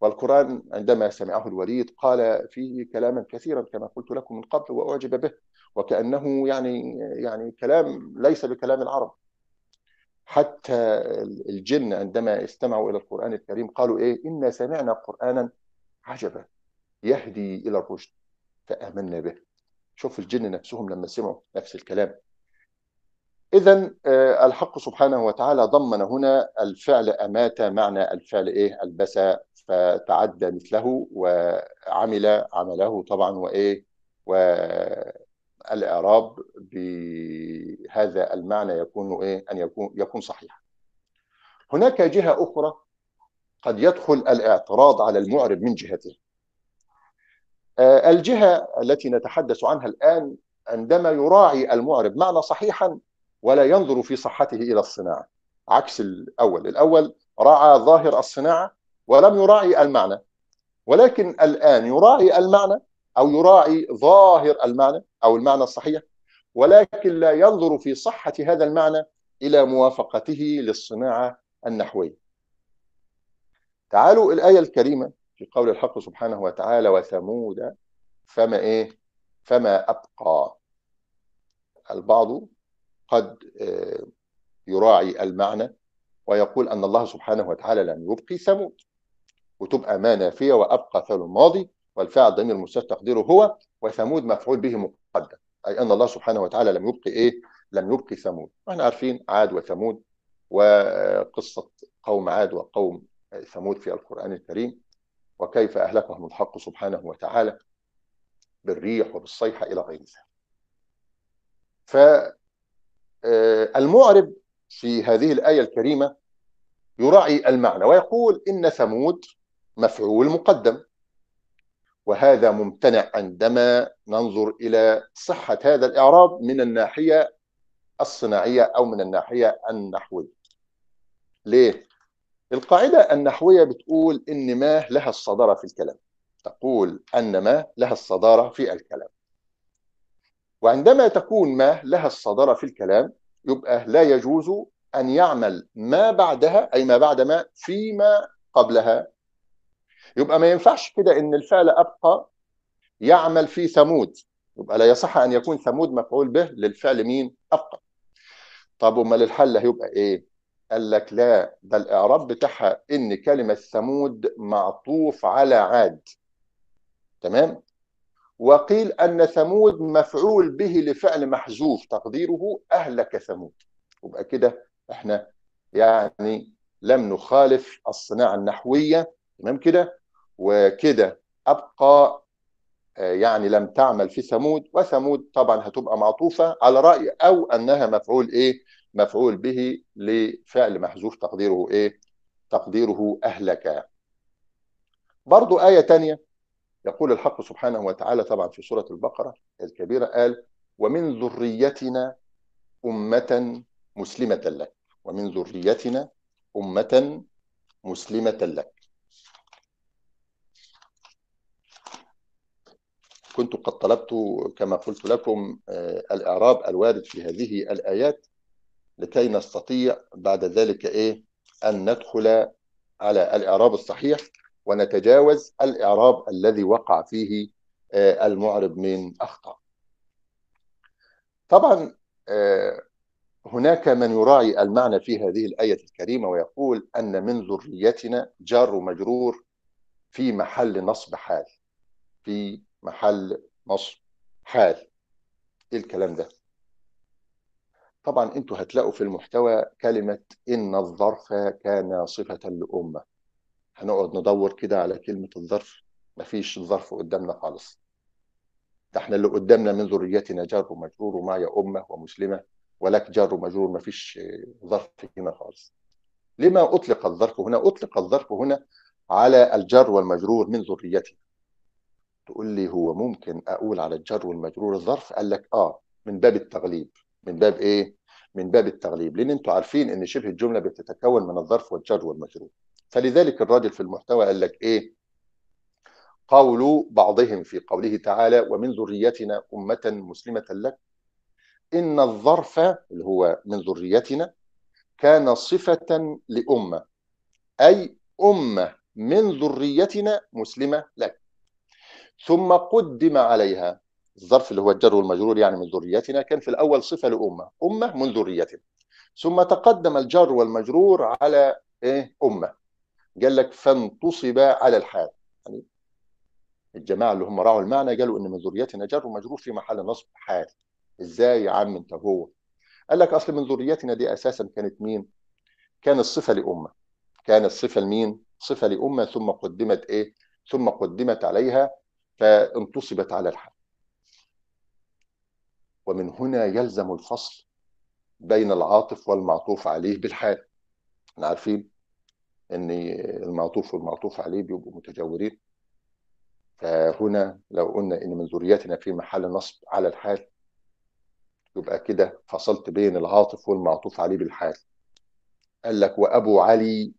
والقرآن عندما سمعه الوليد قال فيه كلاما كثيرا كما قلت لكم من قبل وأعجب به. وكأنه يعني يعني كلام ليس بكلام العرب. حتى الجن عندما استمعوا إلى القرآن الكريم قالوا إيه؟ إنا سمعنا قرآنا عجبا يهدي إلى الرشد. فآمنا به. شوف الجن نفسهم لما سمعوا نفس الكلام. إذا الحق سبحانه وتعالى ضمن هنا الفعل أمات معنى الفعل إيه؟ ألبس فتعدى مثله وعمل عمله طبعا وإيه؟ والإعراب بهذا المعنى يكون إيه؟ أن يكون يكون صحيحا. هناك جهة أخرى قد يدخل الاعتراض على المعرب من جهته. الجهة التي نتحدث عنها الآن عندما يراعي المعرب معنى صحيحا ولا ينظر في صحته إلى الصناعة. عكس الأول. الأول راعى ظاهر الصناعة ولم يراعي المعنى. ولكن الآن يراعي المعنى أو يراعي ظاهر المعنى أو المعنى الصحيح ولكن لا ينظر في صحة هذا المعنى إلى موافقته للصناعة النحوية. تعالوا الآية الكريمة في قول الحق سبحانه وتعالى وثمود فما إيه؟ فما أبقى. البعض قد يراعي المعنى ويقول أن الله سبحانه وتعالى لم يبقي ثمود. وتبقى ما نافية وأبقى فعل الماضي والفاعل ضمير المستتر تقديره هو وثمود مفعول به مقدم. أي أن الله سبحانه وتعالى لم يبقي إيه؟ لم يبقي ثمود. وإحنا عارفين عاد وثمود وقصة قوم عاد وقوم ثمود في القرآن الكريم وكيف أهلكهم الحق سبحانه وتعالى بالريح وبالصيحة إلى غير ذلك. فالمعرب في هذه الآية الكريمة يراعي المعنى ويقول إن ثمود مفعول مقدم وهذا ممتنع عندما ننظر إلى صحة هذا الإعراب من الناحية الصناعية أو من الناحية النحوية ليه؟ القاعدة النحوية بتقول إن ما لها الصدارة في الكلام تقول أن ما لها الصدارة في الكلام وعندما تكون ما لها الصدارة في الكلام يبقى لا يجوز أن يعمل ما بعدها أي ما بعد ما فيما قبلها. يبقى ما ينفعش كده إن الفعل أبقى يعمل في ثمود. يبقى لا يصح أن يكون ثمود مفعول به للفعل مين أبقى. طب أمال الحل هيبقى إيه؟ قال لك لا ده الإعراب بتاعها إن كلمة ثمود معطوف على عاد. تمام؟ وقيل أن ثمود مفعول به لفعل محذوف تقديره أهلك ثمود. يبقى كده إحنا يعني لم نخالف الصناعة النحوية تمام كده؟ وكده أبقى يعني لم تعمل في ثمود وثمود طبعا هتبقى معطوفة على رأي أو أنها مفعول إيه؟ مفعول به لفعل محذوف تقديره إيه؟ تقديره أهلك. برضو آية تانية يقول الحق سبحانه وتعالى طبعا في سورة البقرة الكبيرة قال ومن ذريتنا أمة مسلمة لك. ومن ذريتنا أمة مسلمة لك. كنت قد طلبت كما قلت لكم الإعراب الوارد في هذه الآيات لكي نستطيع بعد ذلك إيه؟ أن ندخل على الإعراب الصحيح. ونتجاوز الإعراب الذي وقع فيه المعرب من أخطاء. طبعا هناك من يراعي المعنى في هذه الآية الكريمة ويقول أن من ذريتنا جار مجرور في محل نصب حال في محل نصب حال. إيه الكلام ده؟ طبعا أنتوا هتلاقوا في المحتوى كلمة إن الظرف كان صفة لأمة. هنقعد ندور كده على كلمة الظرف. مفيش ظرف قدامنا خالص. ده إحنا اللي قدامنا من ذريتنا جار ومجرور ومعي أمة ومسلمة. ولك جار ومجرور مفيش ظرف هنا خالص. لما أطلق الظرف هنا؟ أطلق الظرف هنا على الجر والمجرور من ذريتنا. تقول لي هو ممكن أقول على الجر والمجرور الظرف؟ قال لك آه من باب التغليب. من باب إيه؟ من باب التغليب. لأن أنتوا عارفين إن شبه الجملة بتتكون من الظرف والجر والمجرور. فلذلك الراجل في المحتوى قال لك إيه؟ قول بعضهم في قوله تعالى ومن ذريتنا أمة مسلمة لك. إن الظرف اللي هو من ذريتنا كان صفة لأمة أي أمة من ذريتنا مسلمة لك. ثم قدم عليها الظرف اللي هو الجر والمجرور يعني من ذريتنا كان في الأول صفة لأمة أمة من ذريتنا. ثم تقدم الجر والمجرور على إيه؟ أمة. قال لك فانتصب على الحال. يعني الجماعة اللي هم راعوا المعنى قالوا إن من ذريتنا جر ومجرور في محل نصب حال. إزاي يا عم أنت هو؟ قال لك أصل من ذريتنا دي أساسا كانت مين؟ كان الصفة لأمة. كان الصفة لمين؟ صفة لأمة ثم قدمت إيه؟ ثم قدمت عليها فانتصبت على الحال. ومن هنا يلزم الفصل بين العاطف والمعطوف عليه بالحال. إحنا عارفين إن المعطوف والمعطوف عليه بيبقوا متجاورين. فهنا لو قلنا إن من ذريتنا في محل نصب على الحال يبقى كده فصلت بين العاطف والمعطوف عليه بالحال. قال لك وأبو علي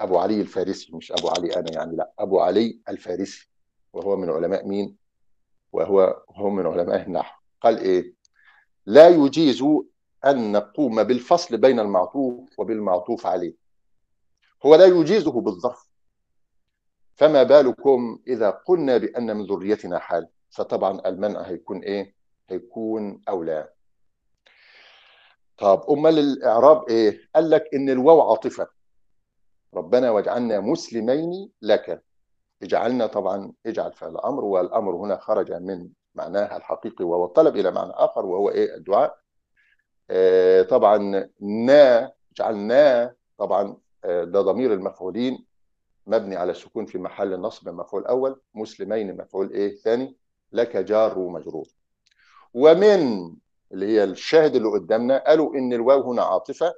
أبو علي الفارسي مش أبو علي أنا يعني لا أبو علي الفارسي وهو من علماء مين؟ وهو هو من علماء النحو. قال إيه؟ لا يجيز أن نقوم بالفصل بين المعطوف وبالمعطوف عليه. هو لا يجيزه بالظرف. فما بالكم إذا قلنا بأن من ذريتنا حال؟ فطبعا المنع هيكون إيه؟ هيكون أولى. طب أمال الإعراب إيه؟ قال لك إن الواو عاطفة. ربنا واجعلنا مسلمين لك. اجعلنا طبعا اجعل فعل أمر والأمر هنا خرج من معناها الحقيقي وهو الطلب إلى معنى آخر وهو إيه؟ الدعاء. آه طبعا نا جعلنا طبعا ده ضمير المفعولين مبني على السكون في محل النصب مفعول أول مسلمين مفعول إيه ثاني لك جار ومجرور ومن اللي هي الشاهد اللي قدامنا قالوا إن الواو هنا عاطفة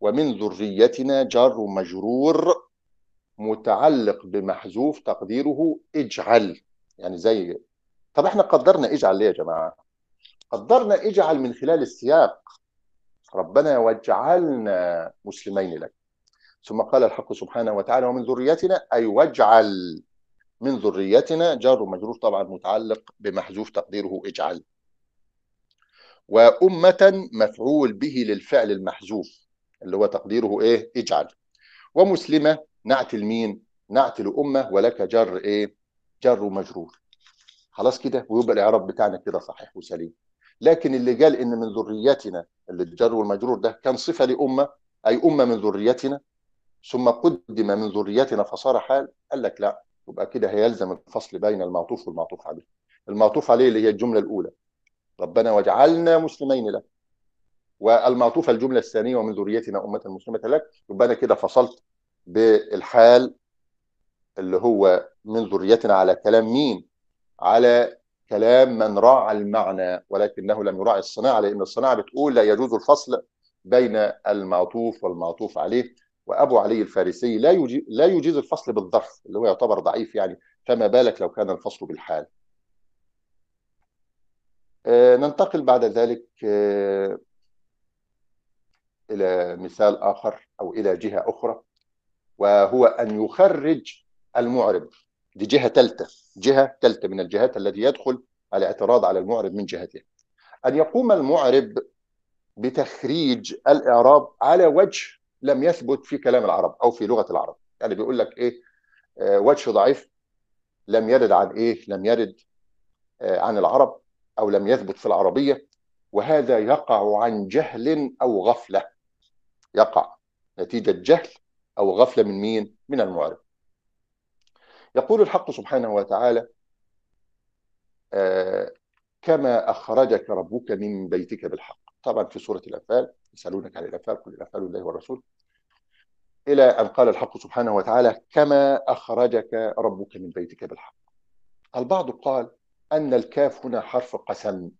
ومن ذريتنا جار ومجرور متعلق بمحذوف تقديره اجعل. يعني زي طب إحنا قدرنا اجعل ليه يا جماعة؟ قدرنا اجعل من خلال السياق. ربنا واجعلنا مسلمين لك. ثم قال الحق سبحانه وتعالى ومن ذريتنا أي واجعل من ذريتنا جار ومجرور طبعا متعلق بمحذوف تقديره اجعل. وأمة مفعول به للفعل المحذوف اللي هو تقديره إيه؟ اجعل. ومسلمة نعت المين نعت لأمة ولك جر إيه؟ جر ومجرور خلاص كده؟ ويبقى الإعراب بتاعنا كده صحيح وسليم. لكن اللي قال إن من ذريتنا اللي الجر والمجرور ده كان صفة لأمة أي أمة من ذريتنا؟ ثم قدم من ذريتنا فصار حال قال لك لا يبقى كده هيلزم الفصل بين المعطوف والمعطوف عليه. المعطوف عليه اللي هي الجملة الأولى. ربنا واجعلنا مسلمين لك. والمعطوف الجملة الثانية ومن ذريتنا أمة مسلمة لك. يبقى أنا كده فصلت بالحال اللي هو من ذريتنا على كلام مين؟ على كلام من راعى المعنى ولكنه لم يراعي الصناعة لأن الصناعة بتقول لا يجوز الفصل بين المعطوف والمعطوف عليه. وأبو علي الفارسي لا لا يجيز الفصل بالظرف اللي هو يعتبر ضعيف يعني فما بالك لو كان الفصل بالحال. آه ننتقل بعد ذلك آه إلى مثال آخر أو إلى جهة أخرى وهو أن يخرج المعرب دي جهة ثالثة جهة ثالثة من الجهات التي يدخل الاعتراض على المعرب من جهتها. أن يقوم المعرب بتخريج الإعراب على وجه لم يثبت في كلام العرب أو في لغة العرب. يعني بيقول لك إيه؟ آه وجه ضعيف لم يرد عن إيه؟ لم يرد آه عن العرب أو لم يثبت في العربية وهذا يقع عن جهل أو غفلة. يقع. نتيجة جهل أو غفلة من مين؟ من المعرب. يقول الحق سبحانه وتعالى آه كما أخرجك ربك من بيتك بالحق. طبعا في سورة الأنفال يسألونك عن الأنفال كل الأنفال الله والرسول. إلى أن قال الحق سبحانه وتعالى كما أخرجك ربك من بيتك بالحق. البعض قال أن الكاف هنا حرف قسم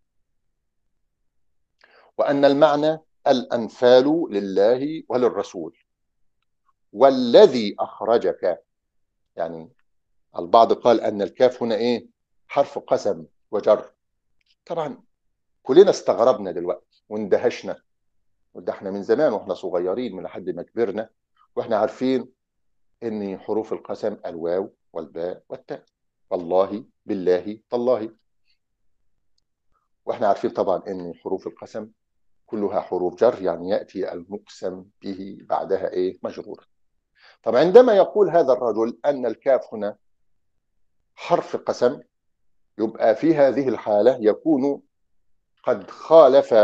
وأن المعنى الأنفال لله وللرسول. والذي أخرجك يعني البعض قال أن الكاف هنا إيه؟ حرف قسم وجر. طبعا كلنا استغربنا دلوقتي واندهشنا. وده إحنا من زمان وإحنا صغيرين من لحد ما كبرنا وإحنا عارفين إن حروف القسم الواو والباء والتاء. والله بالله تالله. وإحنا عارفين طبعا إن حروف القسم كلها حروف جر يعني يأتي المقسم به بعدها إيه؟ مجرورا طب عندما يقول هذا الرجل أن الكاف هنا حرف قسم يبقى في هذه الحالة يكون قد خالف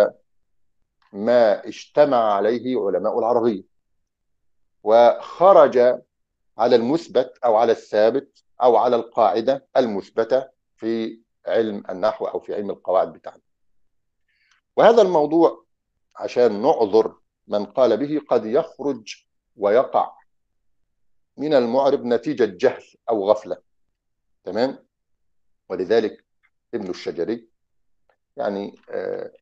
ما اجتمع عليه علماء العربية. وخرج على المثبت أو على الثابت أو على القاعدة المثبتة في علم النحو أو في علم القواعد بتاعنا. وهذا الموضوع عشان نعذر من قال به قد يخرج ويقع من المعرب نتيجة جهل أو غفلة. تمام؟ ولذلك ابن الشجري يعني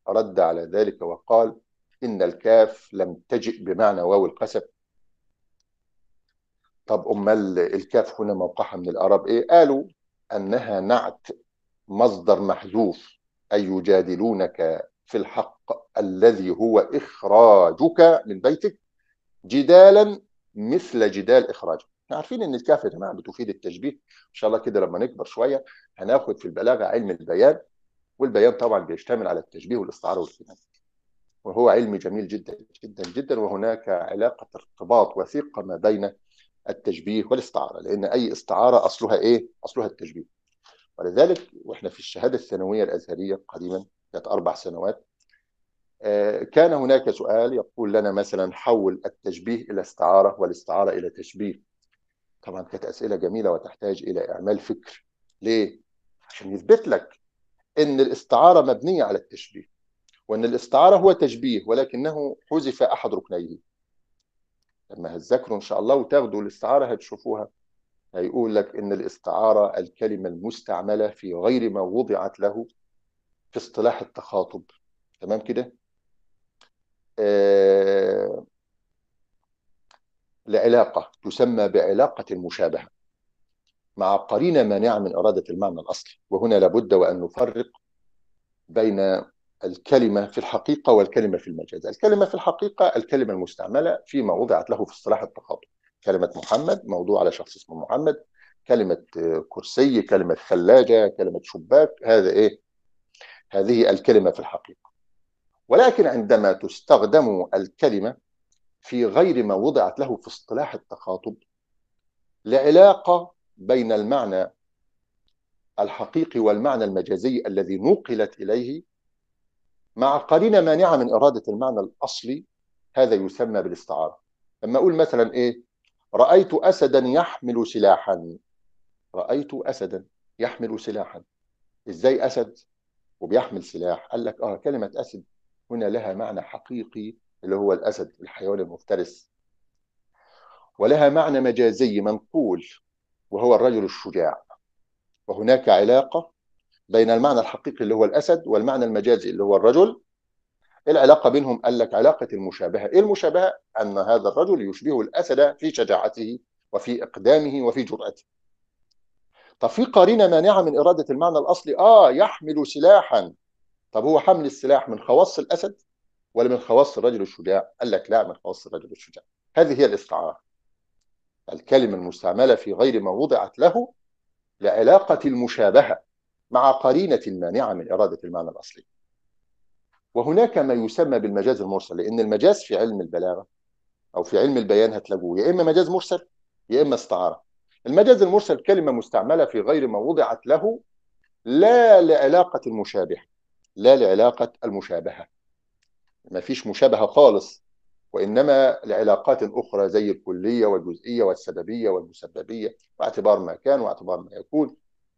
رد على ذلك وقال إن الكاف لم تجئ بمعنى واو القسم. طب أمال الكاف هنا موقعها من الأعراب إيه؟ قالوا أنها نعت مصدر محذوف أي يجادلونك في الحق الذي هو إخراجك من بيتك جدالا مثل جدال إخراجك. إحنا عارفين إن الكاف يا جماعة بتفيد التشبيه إن شاء الله كده لما نكبر شوية هناخد في البلاغة علم البيان. والبيان طبعا بيشتمل على التشبيه والاستعارة والكلام وهو علم جميل جدا جدا جدا. وهناك علاقة ارتباط وثيقة ما بين التشبيه والاستعارة لأن أي استعارة أصلها إيه؟ أصلها التشبيه. ولذلك وإحنا في الشهادة الثانوية الأزهرية قديما كانت أربع سنوات كان هناك سؤال يقول لنا مثلا حول التشبيه إلى استعارة والاستعارة إلى تشبيه. طبعا كانت أسئلة جميلة وتحتاج إلى إعمال فكر. ليه؟ عشان يثبت لك إن الاستعارة مبنية على التشبيه وإن الاستعارة هو تشبيه ولكنه حذف أحد ركنيه. لما هتذاكروا إن شاء الله وتاخدوا الاستعارة هتشوفوها هيقول لك إن الاستعارة الكلمة المستعملة في غير ما وضعت له في اصطلاح التخاطب. تمام كده؟ آه لعلاقة تسمى بعلاقة المشابهة. مع قرينة مانعة من إرادة المعنى الأصلي. وهنا لابد وأن نفرق بين الكلمة في الحقيقة والكلمة في المجاز. الكلمة في الحقيقة الكلمة المستعملة فيما وضعت له في اصطلاح التخاطب كلمة محمد موضوع على شخص اسمه محمد. كلمة كرسي كلمة ثلاجة كلمة شباك. هذا إيه؟ هذه الكلمة في الحقيقة. ولكن عندما تستخدم الكلمة في غير ما وضعت له في اصطلاح التخاطب لعلاقة بين المعنى الحقيقي والمعنى المجازي الذي نقلت إليه مع قرينة مانعة من إرادة المعنى الأصلي هذا يسمى بالاستعارة. لما أقول مثلا إيه؟ رأيت أسدا يحمل سلاحا. رأيت أسدا يحمل سلاحا. إزاي أسد؟ وبيحمل سلاح. قال لك آه كلمة أسد هنا لها معنى حقيقي اللي هو الأسد الحيوان المفترس. ولها معنى مجازي منقول. وهو الرجل الشجاع. وهناك علاقة بين المعنى الحقيقي اللي هو الأسد والمعنى المجازي اللي هو الرجل. العلاقة بينهم قال لك علاقة المشابهة. إيه المشابهة؟ أن هذا الرجل يشبه الأسد في شجاعته وفي إقدامه وفي جرأته. طب في قرينة مانعة من إرادة المعنى الأصلي؟ آه يحمل سلاحا. طب هو حمل السلاح من خواص الأسد ولا من خواص الرجل الشجاع؟ قال لك لا من خواص الرجل الشجاع. هذه هي الاستعارة. الكلمة المستعملة في غير ما وضعت له لعلاقة المشابهة مع قرينة مانعة من إرادة المعنى الأصلي. وهناك ما يسمى بالمجاز المرسل لأن المجاز في علم البلاغة أو في علم البيان هتلاقوه يا إما مجاز مرسل يا إما استعارة. المجاز المرسل كلمة مستعملة في غير ما وضعت له لا لعلاقة المشابه لا لعلاقة المشابهة. ما فيش مشابهة خالص وإنما لعلاقات أخرى زي الكلية والجزئية والسببية والمسببية واعتبار ما كان واعتبار ما يكون.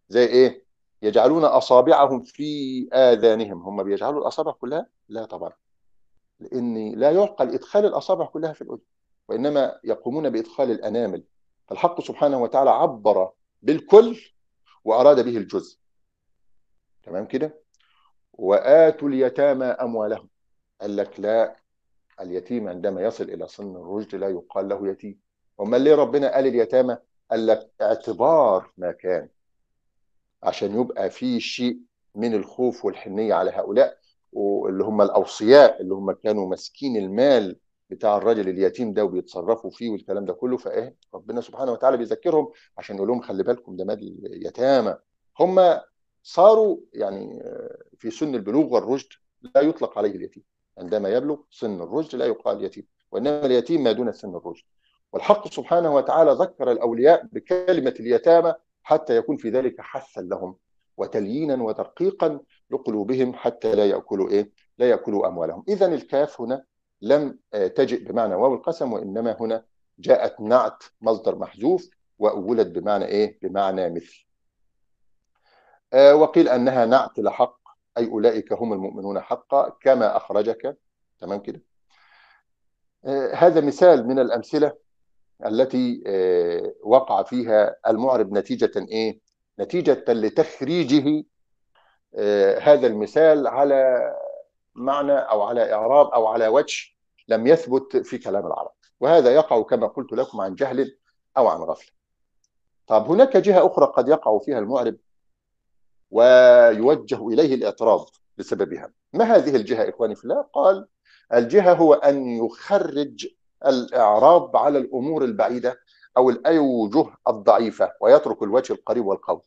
زي إيه؟ يجعلون أصابعهم في آذانهم. هم بيجعلوا الأصابع كلها؟ لا طبعا. لأن لا يعقل إدخال الأصابع كلها في الأذن وإنما يقومون بإدخال الأنامل. فالحق سبحانه وتعالى عبر بالكل وأراد به الجزء. تمام كده؟ وآتوا اليتامى أموالهم. قال لك لا اليتيم عندما يصل إلى سن الرشد لا يقال له يتيم. وما ليه ربنا قال اليتامى؟ قال لك اعتبار ما كان. عشان يبقى في شيء من الخوف والحنية على هؤلاء واللي هم الأوصياء اللي هم كانوا ماسكين المال بتاع الراجل اليتيم ده وبيتصرفوا فيه والكلام ده كله فإيه؟ ربنا سبحانه وتعالى بيذكرهم عشان يقول لهم خلي بالكم ده مال اليتامى. هم صاروا يعني في سن البلوغ والرشد لا يطلق عليه اليتيم. عندما يبلغ سن الرشد لا يقال يتيم وإنما اليتيم ما دون سن الرشد والحق سبحانه وتعالى ذكر الأولياء بكلمة اليتامى حتى يكون في ذلك حثا لهم وتليينا وترقيقا لقلوبهم حتى لا يأكلوا إيه؟ لا يأكلوا أموالهم، اذا الكاف هنا لم تجئ بمعنى واو القسم وإنما هنا جاءت نعت مصدر محذوف وأولت بمعنى إيه؟ بمعنى مثل. آه وقيل أنها نعت لحق أي أولئك هم المؤمنون حقا كما أخرجك تمام كده. آه هذا مثال من الأمثلة التي وقع فيها المعرب نتيجة إيه؟ نتيجة لتخريجه هذا المثال على معنى أو على إعراب أو على وجه لم يثبت في كلام العرب وهذا يقع كما قلت لكم عن جهل أو عن غفلة طب هناك جهة أخرى قد يقع فيها المعرب ويوجه إليه الإعتراض بسببها. ما هذه الجهة إخواني في الله؟ قال الجهة هو أن يخرج الإعراب على الأمور البعيدة أو الأوجه الضعيفة ويترك الوجه القريب والقوي.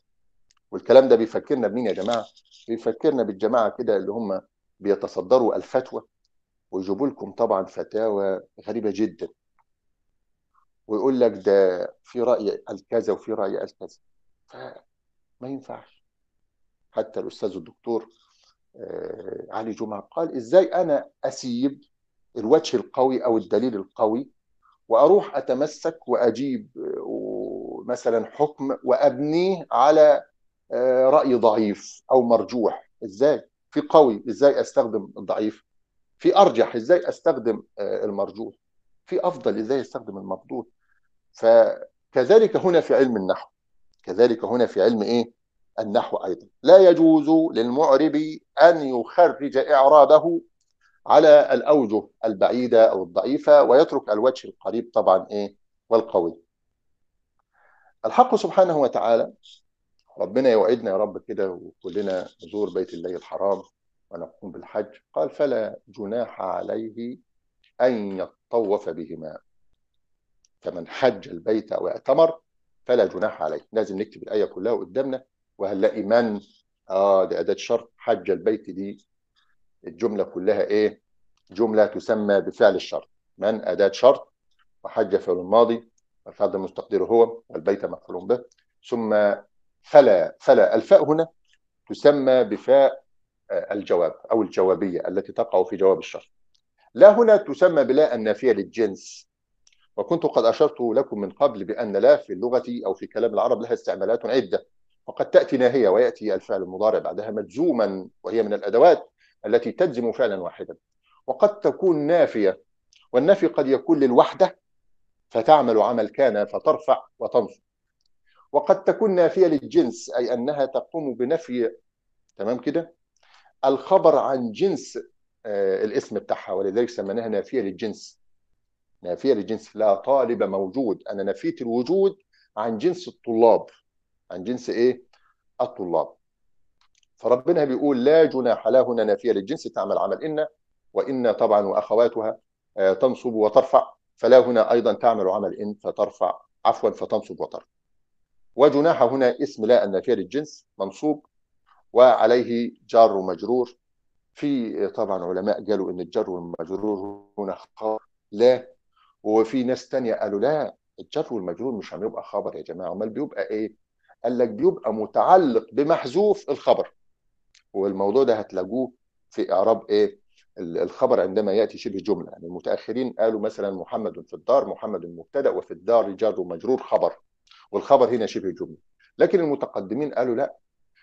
والكلام ده بيفكرنا بمين يا جماعة؟ بيفكرنا بالجماعة كده اللي هم بيتصدروا الفتوى. ويجيبوا لكم طبعا فتاوى غريبة جدا. ويقول لك ده في رأي الكذا وفي رأي الكذا. فما ينفعش. حتى الأستاذ الدكتور علي جمعة قال إزاي أنا أسيب الوجه القوي أو الدليل القوي وأروح أتمسك وأجيب مثلا حكم وأبنيه على رأي ضعيف أو مرجوح؟ إزاي؟ في قوي إزاي أستخدم الضعيف؟ في أرجح إزاي أستخدم المرجوح؟ في أفضل إزاي أستخدم المفضول؟ فكذلك هنا في علم النحو كذلك هنا في علم إيه؟ النحو أيضا. لا يجوز للمعرب أن يخرج إعرابه على الأوجه البعيدة أو الضعيفة ويترك الوجه القريب طبعا إيه والقوي. الحق سبحانه وتعالى ربنا يوعدنا يا رب كده وكلنا نزور بيت الله الحرام ونقوم بالحج. قال فلا جناح عليه أن يطوف بهما. فمن حج البيت أو اعتمر فلا جناح عليه. لازم نكتب الآية كلها قدامنا. وهنلاقي من آه دي أداة شرط. حج البيت دي الجملة كلها إيه؟ جملة تسمى بفعل الشرط. من؟ أداة شرط. وحج فعل الماضي. والفعل المستقدر هو. والبيت مفعول به. ثم فلا فلا الفاء هنا تسمى بفاء الجواب أو الجوابية التي تقع في جواب الشرط. لا هنا تسمى بلا النافية للجنس. وكنت قد أشرت لكم من قبل بأن لا في اللغة أو في كلام العرب لها استعمالات عدة. وقد تأتي ناهية ويأتي الفعل المضارع بعدها مجزوما وهي من الأدوات التي تجزم فعلا واحدا. وقد تكون نافية والنفي قد يكون للوحدة فتعمل عمل كان فترفع وتنصب. وقد تكون نافية للجنس أي أنها تقوم بنفي تمام كده؟ الخبر عن جنس آه، الاسم بتاعها ولذلك سميناها نافية للجنس. نافية للجنس لا طالب موجود. أنا نفيت الوجود عن جنس الطلاب. عن جنس إيه؟ الطلاب. فربنا بيقول لا جناح لا هنا نافية للجنس تعمل عمل إن وإن طبعا وأخواتها آه، تنصب وترفع فلا هنا أيضا تعمل عمل إن فترفع عفوا فتنصب وترفع. وجناح هنا اسم لا النافية للجنس منصوب وعليه جار ومجرور في طبعا علماء قالوا إن الجر والمجرور هنا خبر. لا. وفي ناس تانية قالوا لا الجر والمجرور مش هيبقى خبر يا جماعة. أمال بيبقى إيه؟ قال لك بيبقى متعلق بمحذوف الخبر. والموضوع ده هتلاقوه في إعراب إيه؟ الخبر عندما يأتي شبه جملة. يعني المتأخرين قالوا مثلا محمد في الدار محمد مبتدا وفي الدار جر ومجرور خبر والخبر هنا شبه جملة. لكن المتقدمين قالوا لا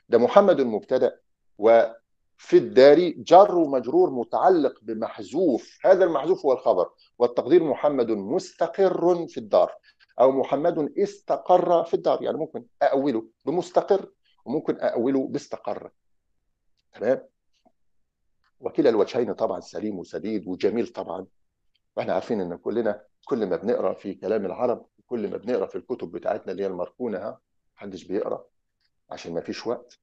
ده محمد مبتدا وفي الدار جر ومجرور متعلق بمحذوف. هذا المحذوف هو الخبر والتقدير محمد مستقر في الدار. أو محمد استقر في الدار. يعني ممكن أأوله بمستقر وممكن أأوله باستقر. تمام؟ وكلا الوجهين طبعا سليم وسديد وجميل طبعا. وإحنا عارفين إن كلنا كل ما بنقرأ في كلام العرب كل ما بنقرأ في الكتب بتاعتنا اللي هي المركونة ها محدش بيقرأ عشان ما فيش وقت.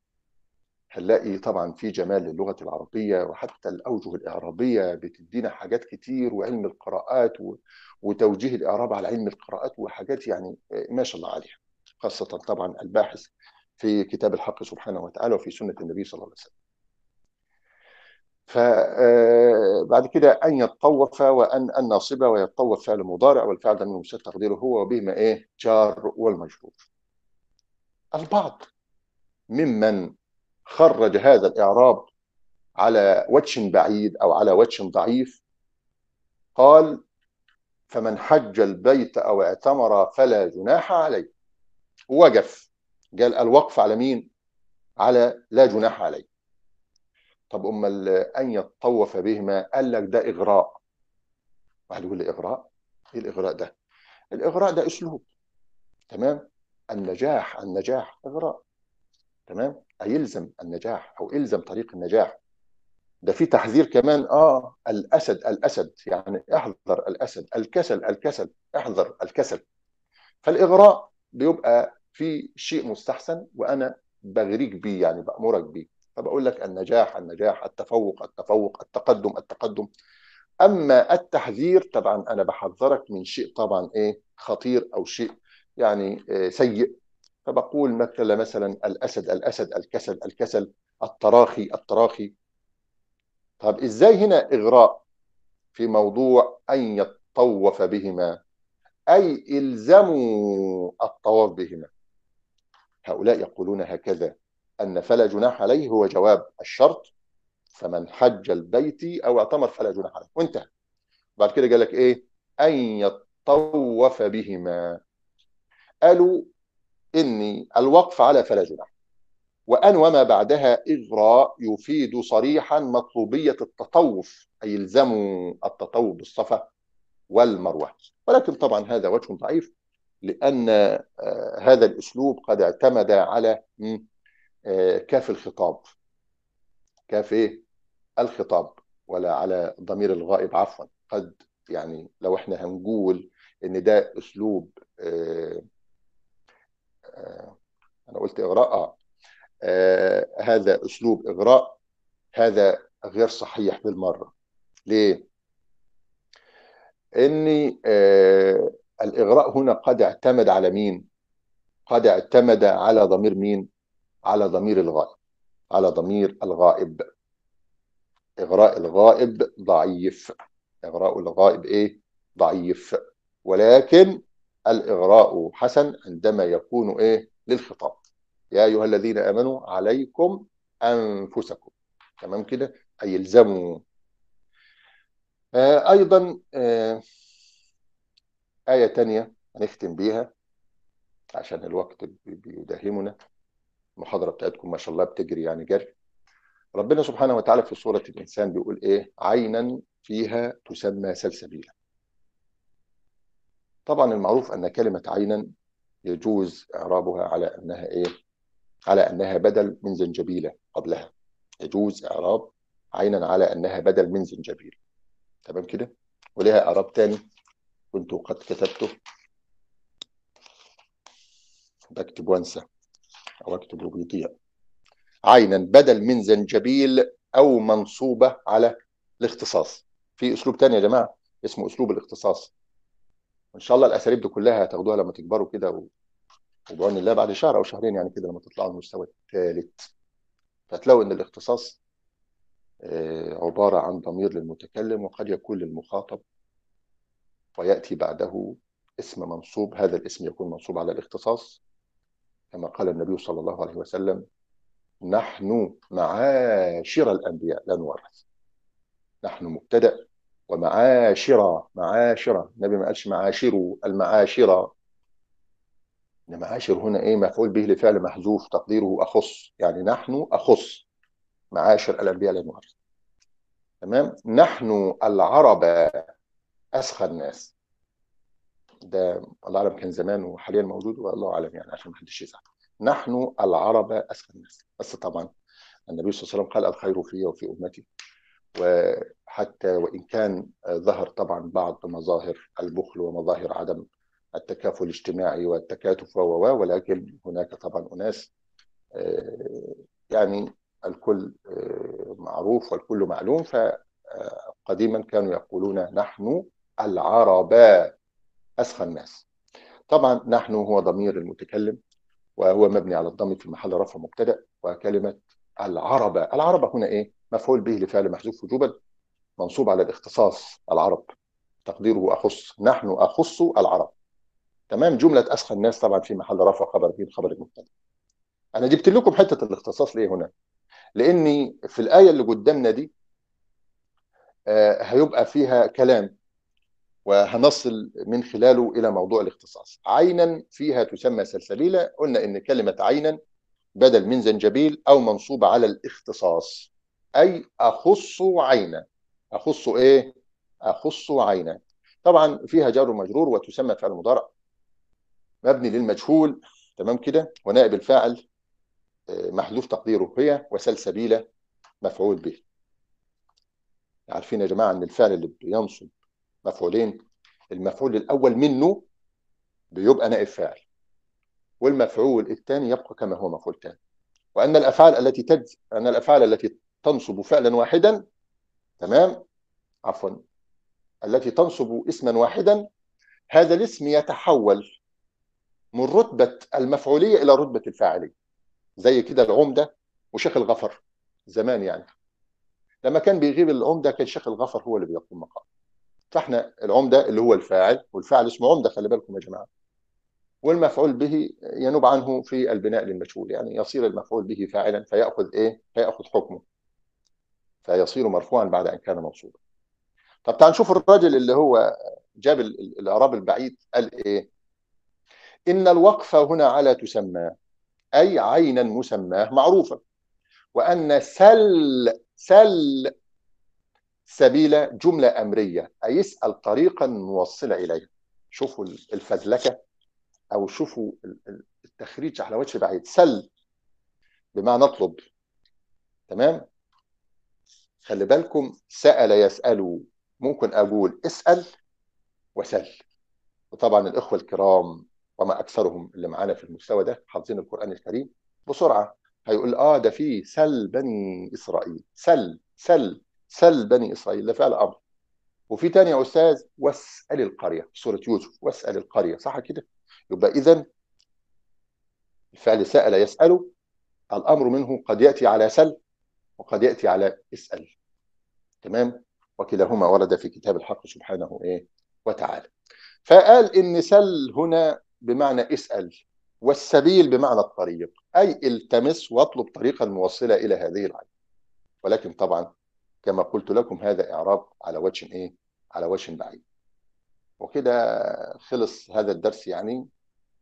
هنلاقي طبعا في جمال للغة العربية وحتى الأوجه الإعرابية بتدينا حاجات كتير وعلم القراءات. وتوجيه الإعراب على علم القراءات وحاجات يعني ما شاء الله عليها خاصة طبعا الباحث في كتاب الحق سبحانه وتعالى وفي سنة النبي صلى الله عليه وسلم. فبعد كده أن يتطوف وأن الناصبه ويتطوف فعل مضارع والفعل ده من تقديره هو وبهما إيه جار والمجرور. البعض ممن خرج هذا الإعراب على وجه بعيد أو على وجه ضعيف قال فمن حج البيت أو اعتمر فلا جناح عليه. وقف قال الوقف على مين؟ على لا جناح عليه. طب أمال أن يتطوف بهما قال لك ده إغراء. واحد يقول لي إغراء؟ إيه الإغراء ده؟ الإغراء ده أسلوب تمام؟ النجاح النجاح إغراء تمام؟ يلزم النجاح أو الزم طريق النجاح. ده في تحذير كمان آه الأسد الأسد يعني احذر الأسد الكسل الكسل احذر الكسل. فالإغراء بيبقى في شيء مستحسن وأنا بغريك بيه يعني بأمرك بيه. فبقول لك النجاح النجاح التفوق التفوق التقدم التقدم. أما التحذير طبعا أنا بحذرك من شيء طبعا إيه خطير أو شيء يعني سيء. فبقول مثل مثلا الأسد الأسد الكسل الكسل التراخي التراخي. طب إزاي هنا إغراء في موضوع أن يطوف بهما؟ أي إلزموا الطواف بهما. هؤلاء يقولون هكذا. أن فلا جناح عليه هو جواب الشرط. فمن حج البيت أو اعتمر فلا جناح عليه. وانتهى. بعد كده قال لك إيه؟ أن يطوف بهما. قالوا إني الوقف على فلا جناح. وأن وما بعدها إغراء يفيد صريحا مطلوبية التطوف أي يلزموا التطوف بالصفا والمروة. ولكن طبعا هذا وجه ضعيف لأن هذا الأسلوب قد اعتمد على كاف الخطاب. كاف إيه؟ الخطاب ولا على ضمير الغائب عفوا. قد يعني لو إحنا هنقول إن ده أسلوب أنا قلت إغراء. آه هذا أسلوب إغراء. هذا غير صحيح بالمرة. ليه؟ ان آه الإغراء هنا قد اعتمد على مين؟ قد اعتمد على ضمير مين؟ على ضمير الغائب. على ضمير الغائب. إغراء الغائب ضعيف. إغراء الغائب إيه؟ ضعيف. ولكن الإغراء حسن عندما يكون إيه للخطاب. يا أيها الذين آمنوا عليكم أنفسكم. تمام كده؟ أي يلزموا. آه، أيضا آه، آية تانية هنختم بيها عشان الوقت بي- بيداهمنا. المحاضرة بتاعتكم ما شاء الله بتجري يعني جري. ربنا سبحانه وتعالى في سورة الإنسان بيقول إيه؟ عينا فيها تسمى سلسبيلا. طبعا المعروف أن كلمة عينا يجوز إعرابها على أنها إيه؟ على أنها بدل من زنجبيلة قبلها. يجوز إعراب عينا على أنها بدل من زنجبيل. تمام كده؟ ولها إعراب تاني. كنت قد كتبته. بكتب وانسى أو أكتب وبيضيع عينا بدل من زنجبيل أو منصوبة على الاختصاص. في أسلوب تاني يا جماعة. اسمه أسلوب الاختصاص. وإن شاء الله الأساليب دي كلها هتاخدوها لما تكبروا كده و... وبعون الله بعد شهر أو شهرين يعني كده لما تطلعوا المستوى الثالث فتلاقوا إن الاختصاص آه، عبارة عن ضمير للمتكلم وقد يكون للمخاطب ويأتي بعده اسم منصوب هذا الاسم يكون منصوب على الاختصاص. كما قال النبي صلى الله عليه وسلم نحن معاشر الأنبياء لا نورث. نحن مبتدأ ومعاشر معاشر النبي ما قالش معاشر المعاشر إن معاشر هنا إيه؟ مفعول به لفعل محذوف تقديره أخص. يعني نحن أخص. معاشر الأنبياء لا تمام؟ نحن العرب اسخى الناس. ده الله أعلم كان زمان وحاليا موجود والله أعلم يعني عشان ما حدش يزعل. نحن العرب اسخى الناس. بس طبعا النبي صلى الله عليه وسلم قال الخير في وفي أمتي. وحتى وإن كان ظهر طبعا بعض مظاهر البخل ومظاهر عدم التكافل الاجتماعي والتكاتف و ولكن هناك طبعا أناس آه، يعني الكل آه، معروف والكل معلوم فقديما كانوا يقولون نحن العرب اسخى الناس طبعا نحن هو ضمير المتكلم وهو مبني على الضم في محل رفع مبتدأ وكلمة العرب. العرب هنا إيه؟ مفعول به لفعل محذوف وجوبا منصوب على الاختصاص العرب. تقديره أخص نحن أخص العرب. تمام؟ جملة اسخى الناس طبعا في محل رفع خبر به خبر المبتدأ. أنا جبت لكم حتة الاختصاص ليه هنا. لأني في الآية اللي قدامنا دي آه، هيبقى فيها كلام وهنصل من خلاله إلى موضوع الاختصاص. عينا فيها تسمى سلسبيلا قلنا إن كلمة عينا بدل من زنجبيل أو منصوبه على الاختصاص. أي أخص عينا. أخص إيه؟ أخص عينا. طبعا فيها جار ومجرور وتسمى فعل مضارع. مبني للمجهول. تمام كده؟ ونائب الفاعل آه، محذوف تقديره هي وسلسبيله مفعول به. عارفين يا جماعة إن الفعل اللي بينصب مفعولين المفعول الأول منه بيبقى نائب فاعل والمفعول الثاني يبقى كما هو مفعول ثاني. وأن الأفعال التي تج أن الأفعال التي تنصب فعلا واحدا تمام؟ عفوا. التي تنصب اسما واحدا هذا الاسم يتحول من رتبة المفعولية إلى رتبة الفاعلية. زي كده العمدة وشيخ الغفر زمان يعني. لما كان بيغيب العمدة كان شيخ الغفر هو اللي بيقوم مقام. فإحنا العمدة اللي هو الفاعل والفاعل اسمه عمدة خلي بالكم يا جماعة. والمفعول به ينوب عنه في البناء للمجهول يعني يصير المفعول به فاعلا فيأخذ إيه؟ فيأخذ حكمه. فيصير مرفوعا بعد أن كان منصوبا طب تعال نشوف الراجل اللي هو جاب ال- ال- الأعراب البعيد قال إيه؟ إن الوقف هنا على تسمى أي عينا مسماه معروفه وأن سل سل سبيل جملة أمرية أي اسأل طريقا موصله اليه شوفوا الفزلكة أو شوفوا ال- ال- التخريج على وجه بعيد. سل بمعنى اطلب. تمام؟ خلي بالكم سأل يسأل ممكن أقول اسأل وسل. وطبعا الإخوة الكرام وما أكثرهم اللي معانا في المستوى ده حافظين القرآن الكريم بسرعة. هيقول آه ده فيه سل بني إسرائيل. سل سل سل بني إسرائيل ده فعل أمر. وفي تاني يا أستاذ واسأل القرية في سورة يوسف واسأل القرية صح كده؟ يبقى إذا الفعل سأل يسأل الأمر منه قد يأتي على سل. وقد يأتي على اسأل. تمام؟ وكلاهما ورد في كتاب الحق سبحانه إيه؟ وتعالى. فقال ان سل هنا بمعنى اسأل والسبيل بمعنى الطريق أي التمس واطلب طريقا موصله إلى هذه العين. ولكن طبعا كما قلت لكم هذا إعراب على وجه إيه؟ على وجه بعيد. وكده خلص هذا الدرس يعني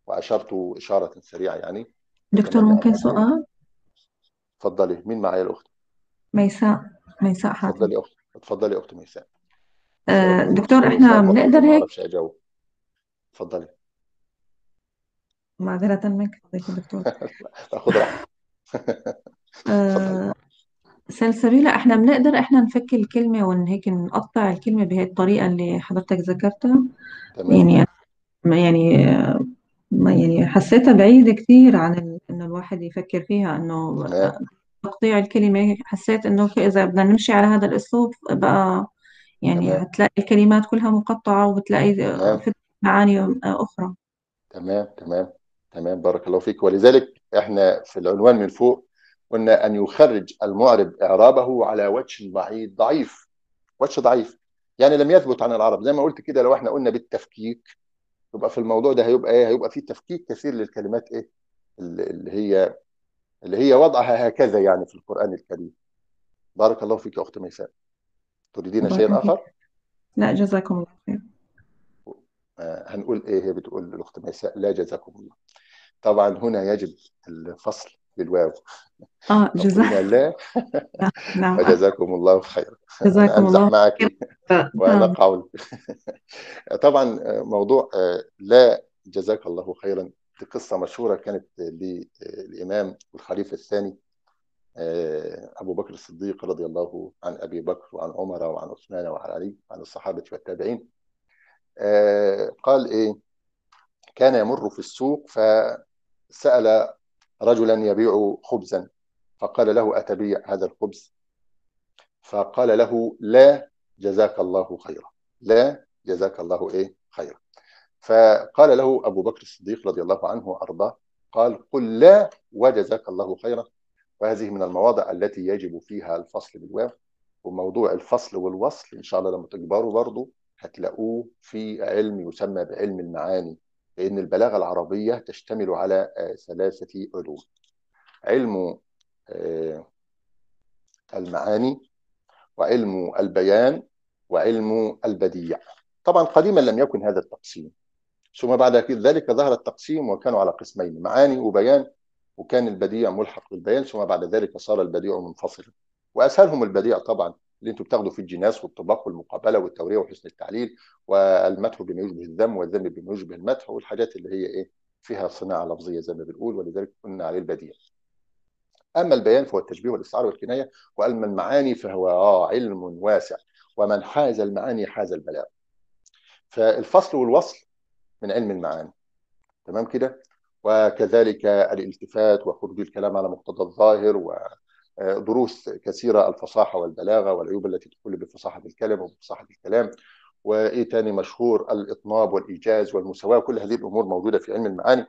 وأشرت إشارة سريعة يعني. دكتور ممكن سؤال؟ اتفضلي مين معايا الأخت؟ ميساء ميساء حاتم اتفضلي يا أخت اتفضلي يا أخت ميساء. آه، سؤال دكتور سؤال إحنا وحتى بنقدر ما هيك؟ أعرفش أجاوب. اتفضلي. معذرة منك فضيلة الدكتور. خد راحتك. اتفضلي. آه، سلسبيلة إحنا بنقدر إحنا نفك الكلمة ون هيك نقطع الكلمة بهي الطريقة اللي حضرتك ذكرتها؟ تمام. يعني ما يعني ما يعني حسيتها بعيدة كثير عن ال- إنه الواحد يفكر فيها إنه تمام. تقطيع الكلمة حسيت إنه إذا بدنا نمشي على هذا الأسلوب بقى يعني تمام. هتلاقي الكلمات كلها مقطعة وبتلاقي تمام. في معاني أخرى. تمام تمام تمام. بارك الله فيك. ولذلك إحنا في العنوان من فوق قلنا أن يخرج المعرب إعرابه على وجه بعيد ضعيف وجه ضعيف. يعني لم يثبت عن العرب. زي ما قلت كده لو إحنا قلنا بالتفكيك يبقى في الموضوع ده هيبقى إيه؟ هيبقى فيه تفكيك كثير للكلمات إيه؟ اللي هي اللي هي وضعها هكذا يعني في القرآن الكريم. بارك الله فيك يا أخت ميساء. تريدين الله شيئا آخر؟ لا جزاكم الله خير آه هنقول إيه هي بتقول الأخت ميساء؟ لا جزاكم الله. طبعا هنا يجب الفصل بالواو. آه جزاك تقولين لا. نعم وجزاكم الله خيرا. جزاكم الله معك. خير نعم. ونقع طبعا موضوع لا جزاك الله خيرا. دي قصة مشهورة كانت للإمام الخليفة الثاني أبو بكر الصديق رضي الله عن أبي بكر وعن عمر وعن عثمان وعن علي وعن الصحابة والتابعين. قال إيه؟ كان يمر في السوق فسأل رجلا يبيع خبزا فقال له أتبيع هذا الخبز؟ فقال له لا جزاك الله خيرا. لا جزاك الله إيه؟ خيرا. فقال له أبو بكر الصديق رضي الله عنه وأرضاه قال قل لا وجزاك الله خيرا. وهذه من المواضع التي يجب فيها الفصل بالواو وموضوع الفصل والوصل إن شاء الله لما تكبروا برضو هتلاقوه في علم يسمى بعلم المعاني لأن البلاغة العربية تشتمل على ثلاثة علوم علم المعاني وعلم البيان وعلم البديع. طبعا قديما لم يكن هذا التقسيم. ثم بعد ذلك ظهر التقسيم وكانوا على قسمين معاني وبيان وكان البديع ملحق بالبيان ثم بعد ذلك صار البديع منفصلا وأسهلهم البديع طبعا اللي أنتم بتاخدوا في الجناس والطباق والمقابلة والتورية وحسن التعليل والمدح بما يشبه الذم والذم بما يشبه المدح والحاجات اللي هي إيه فيها صناعة لفظية زي ما بنقول ولذلك قلنا عليه البديع. أما البيان فهو التشبيه والاستعاره والكناية وأما المعاني فهو آه علم واسع ومن حاز المعاني حاز البلاغ. فالفصل والوصل من علم المعاني. تمام كده؟ وكذلك الالتفات وخروج الكلام على مقتضى الظاهر ودروس كثيرة الفصاحة والبلاغة والعيوب التي تدخل بفصاحة الكلام وبفصاحة الكلام. وإيه تاني مشهور؟ الإطناب والإيجاز والمساواة. كل هذه الأمور موجودة في علم المعاني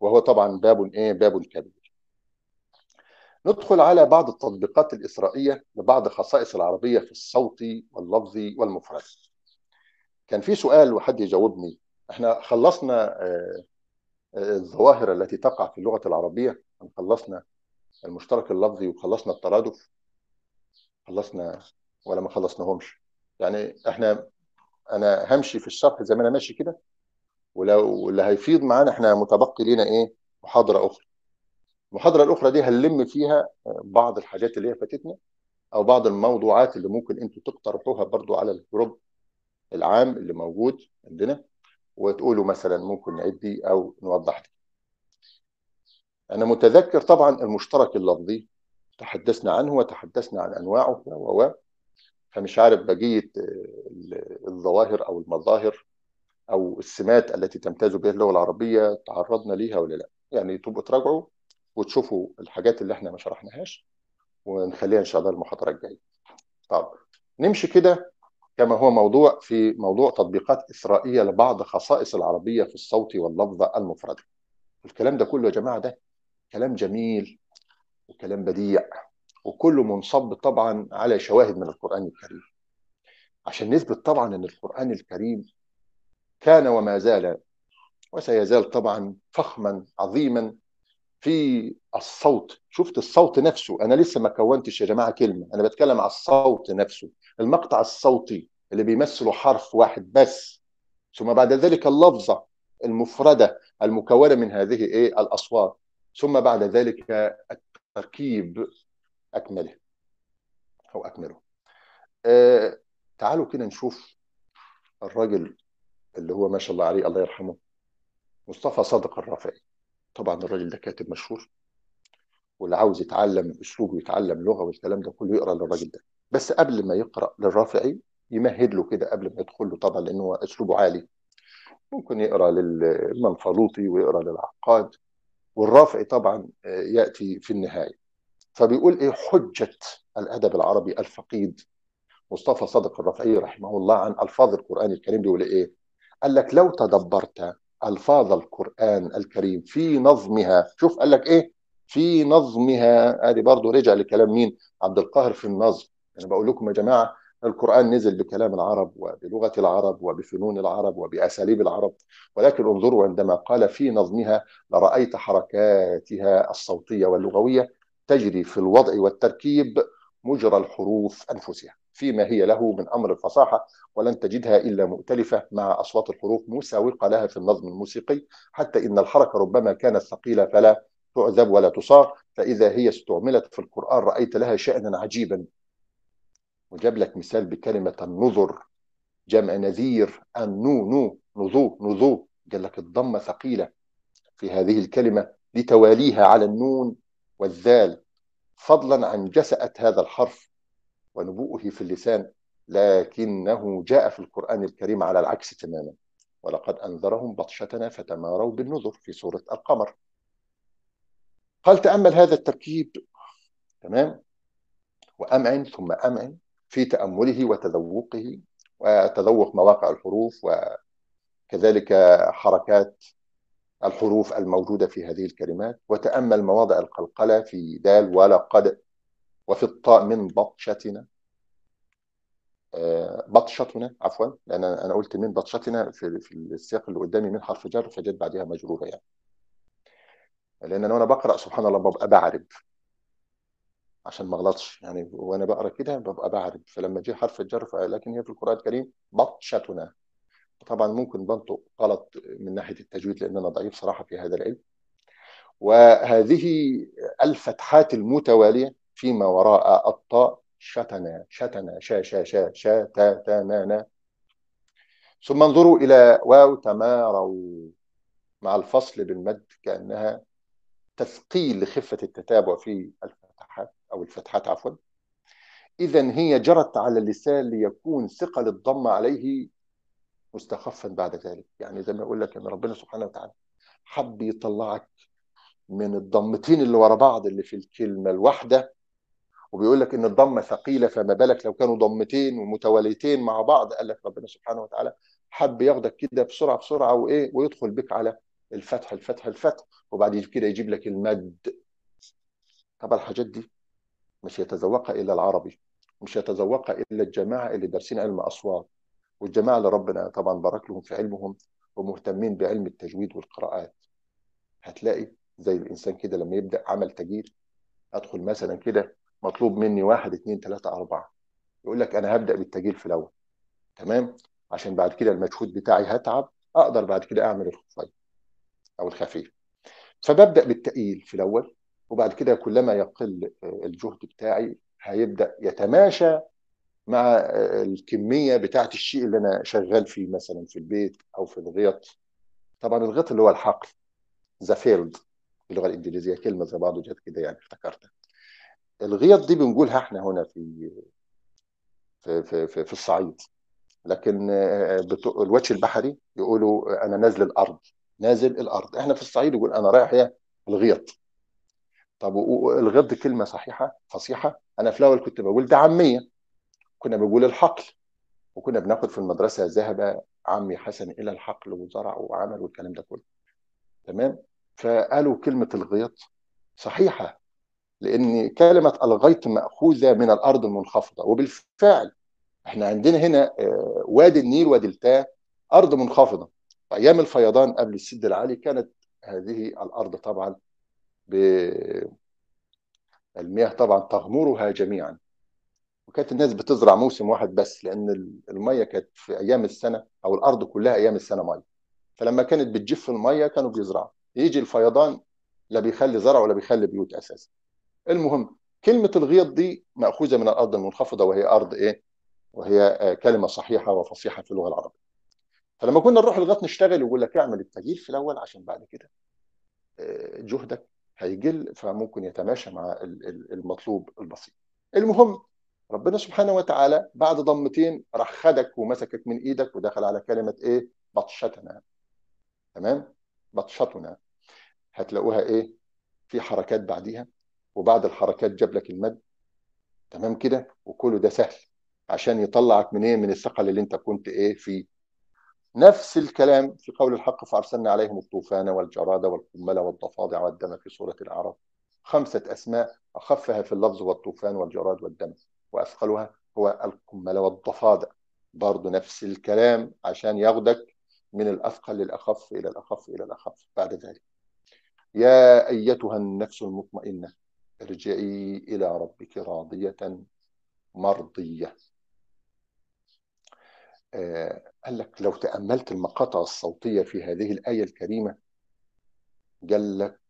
وهو طبعا باب إيه باب كبير. ندخل على بعض التطبيقات الإسرائيلية لبعض خصائص العربية في الصوت واللفظ والمفرد. كان في سؤال وحد يجاوبني. إحنا خلصنا الظواهر التي تقع في اللغة العربية خلصنا المشترك اللفظي وخلصنا الترادف؟ خلصنا ولا ما خلصناهمش؟ يعني إحنا أنا همشي في الشرح زي ما أنا ماشي كده؟ ولو اللي هيفيض معانا إحنا متبقي لنا إيه؟ محاضرة أخرى. المحاضرة الأخرى دي هنلم فيها بعض الحاجات اللي هي فاتتنا أو بعض الموضوعات اللي ممكن أنتوا تقترحوها برضو على الجروب العام اللي موجود عندنا. وتقولوا مثلا ممكن نعيد دي أو نوضح دي. أنا متذكر طبعا المشترك اللفظي تحدثنا عنه وتحدثنا عن أنواعه و فمش عارف بقية الظواهر أو المظاهر أو السمات التي تمتاز بها اللغة العربية تعرضنا ليها ولا لا يعني تبقوا تراجعوا وتشوفوا الحاجات اللي إحنا ما شرحناهاش ونخليها إن شاء الله المحاضرة الجاية طب نمشي كده كما هو موضوع في موضوع تطبيقات إسرائيلية لبعض خصائص العربية في الصوت واللفظ المفرد. الكلام ده كله يا جماعة ده كلام جميل وكلام بديع وكله منصب طبعا على شواهد من القرآن الكريم. عشان نثبت طبعا أن القرآن الكريم كان وما زال وسيزال طبعا فخما عظيما في الصوت. شفت الصوت نفسه. أنا لسه ما كونتش يا جماعة كلمة. أنا بتكلم على الصوت نفسه. المقطع الصوتي اللي بيمثلوا حرف واحد بس. ثم بعد ذلك اللفظة المفردة المكونة من هذه إيه؟ الأصوات. ثم بعد ذلك التركيب. أكمله. أو أكمله. آه تعالوا كده نشوف الراجل اللي هو ما شاء الله عليه الله يرحمه مصطفى صادق الرافعي. طبعا الراجل ده كاتب مشهور واللي عاوز يتعلم أسلوب ويتعلم لغة والكلام ده كله يقرأ للراجل ده. بس قبل ما يقرأ للرافعي يمهد له كده قبل ما يدخل له طبعا لأنه أسلوبه عالي. ممكن يقرأ للمنفلوطي ويقرأ للعقاد والرافعي طبعا يأتي في النهاية. فبيقول إيه؟ حجة الأدب العربي الفقيد. مصطفى صادق الرافعي رحمه الله عن ألفاظ القرآن الكريم بيقول إيه؟ قال لك لو تدبرت ألفاظ القرآن الكريم في نظمها. شوف قال لك إيه؟ في نظمها. ادي برضه رجع لكلام مين؟ عبد القاهر في النظم. أنا بقول لكم يا جماعة القرآن نزل بكلام العرب وبلغة العرب وبفنون العرب وبأساليب العرب. ولكن انظروا عندما قال في نظمها لرأيت حركاتها الصوتية واللغوية تجري في الوضع والتركيب مجرى الحروف أنفسها. فيما هي له من أمر الفصاحة ولن تجدها إلا مؤتلفة مع أصوات الحروف مساوقة لها في النظم الموسيقي حتى إن الحركة ربما كانت ثقيلة فلا تعذب ولا تصار فإذا هي استعملت في القرآن رأيت لها شأنا عجيبا. وجاب لك مثال بكلمة النظر جمع نذير النو نو نذو نذو. قال لك الضمة ثقيلة في هذه الكلمة لتواليها على النون والذال. فضلا عن جسأة هذا الحرف ونبوءه في اللسان لكنه جاء في القرآن الكريم على العكس تماما. ولقد أنذرهم بطشتنا فتماروا بالنذر في سورة القمر. قال تأمل هذا التركيب. تمام؟ وأمعن ثم أمعن في تأمله وتذوقه وتذوق مواقع الحروف وكذلك حركات الحروف الموجودة في هذه الكلمات. وتأمل مواضع القلقلة في دال ولقد وفي الطاء من بطشتنا. بطشتنا عفوا. لأن أنا قلت من بطشتنا في, في السياق اللي قدامي من حرف جر فجت بعدها مجرورة يعني. لأن أنا وأنا بقرأ سبحان الله ببقى بعرب. عشان ما أغلطش. يعني وأنا بقرأ كده ببقى بعرف فلما جه حرف الجر لكن هي في القرآن الكريم بطشتنا. طبعا ممكن بنطق غلط من ناحية التجويد لأن أنا ضعيف صراحة في هذا العلم. وهذه الفتحات المتوالية. فيما وراء الطاء شتنا شتنا شا شا شا شا تا تا نا نا. ثم انظروا إلى واو تماروا مع الفصل بالمد كأنها تثقيل لخفة التتابع في الفتحات أو الفتحات عفوا. اذا هي جرت على اللسان ليكون ثقل الضم عليه مستخفا بعد ذلك. يعني زي ما أقول لك إن ربنا سبحانه وتعالى حب يطلعك من الضمتين اللي ورا بعض اللي في الكلمة الواحدة وبيقول لك إن الضمه ثقيلة فما بالك لو كانوا ضمتين ومتواليتين مع بعض قال لك ربنا سبحانه وتعالى حب ياخدك كده بسرعة بسرعة وإيه ويدخل بك على الفتح الفتح الفتح وبعد كده يجيب لك المد. طبعا الحاجات دي مش يتذوقها إلا العربي مش يتذوقها إلا الجماعة اللي دارسين علم أصوات. والجماعة اللي ربنا طبعا بارك لهم في علمهم ومهتمين بعلم التجويد والقراءات. هتلاقي زي الإنسان كده لما يبدأ عمل تجويد أدخل مثلا كده مطلوب مني واحد اثنين ثلاثة أربعة. يقول لك أنا هبدأ بالتجويد في الأول. تمام؟ عشان بعد كده المجهود بتاعي هتعب أقدر بعد كده أعمل الخفين أو الخفيف. فببدأ بالتقيل في الأول وبعد كده كلما يقل الجهد بتاعي هيبدأ يتماشى مع الكمية بتاعة الشيء اللي أنا شغال فيه مثلا في البيت أو في الغيط. طبعا الغيط اللي هو الحقل ذا فيلد باللغة الإنجليزية كلمة زي بعض جت كده يعني افتكرتها. الغيط دي بنقولها إحنا هنا في في في, في, في الصعيد. لكن الوجه البحري يقولوا أنا نازل الأرض. نازل الأرض. إحنا في الصعيد يقول أنا رايح إيه؟ الغيط طب الغيط دي كلمة صحيحة فصيحة. أنا في الأول كنت بقول ده عامية. كنا بنقول الحقل. وكنا بناخد في المدرسة ذهب عمي حسن إلى الحقل وزرع وعمل والكلام ده كله. تمام؟ فقالوا كلمة الغيط صحيحة. لأن كلمة الغيط مأخوذة من الأرض المنخفضة. وبالفعل إحنا عندنا هنا وادي النيل ودلتاه أرض منخفضة. في أيام الفيضان قبل السد العالي كانت هذه الأرض طبعا المياه طبعا تغمرها جميعا. وكانت الناس بتزرع موسم واحد بس لأن ال- الميه كانت في أيام السنة أو الأرض كلها أيام السنة ميه فلما كانت بتجف الميه كانوا بيزرعوا. يجي الفيضان لا بيخلي زرع ولا بيخلي بيوت أساسا. المهم كلمة الغيط دي مأخوذة من الأرض المنخفضة وهي أرض إيه؟ وهي آه، كلمة صحيحة وفصيحة في اللغة العربية. فلما كنا نروح الغيط نشتغل يقول لك اعمل التجيل في الأول عشان بعد كده آه، جهدك هيقل فممكن يتماشى مع ال- ال- المطلوب البسيط. المهم ربنا سبحانه وتعالى بعد ضمتين راح خدك ومسكك من إيدك ودخل على كلمة إيه؟ بطشتنا. تمام؟ بطشتنا. هتلاقوها إيه؟ في حركات بعديها. وبعد الحركات جاب لك المد. تمام كده؟ وكله ده سهل عشان يطلعك من إيه؟ من الثقل اللي أنت كنت إيه؟ فيه. نفس الكلام في قول الحق فأرسلنا عليهم الطوفان والجراد والقمل والضفادع والدم في سورة الأعراف. خمسة أسماء أخفها في اللفظ والطوفان والجراد والدم وأثقلها هو القمل والضفادع. برضه نفس الكلام عشان ياخدك من الأثقل للأخف إلى الأخف إلى الأخف. بعد ذلك يا أيتها النفس المطمئنة ارجعي إلى ربك راضية مرضية. آه، قال لك لو تأملت المقاطع الصوتية في هذه الآية الكريمة قال لك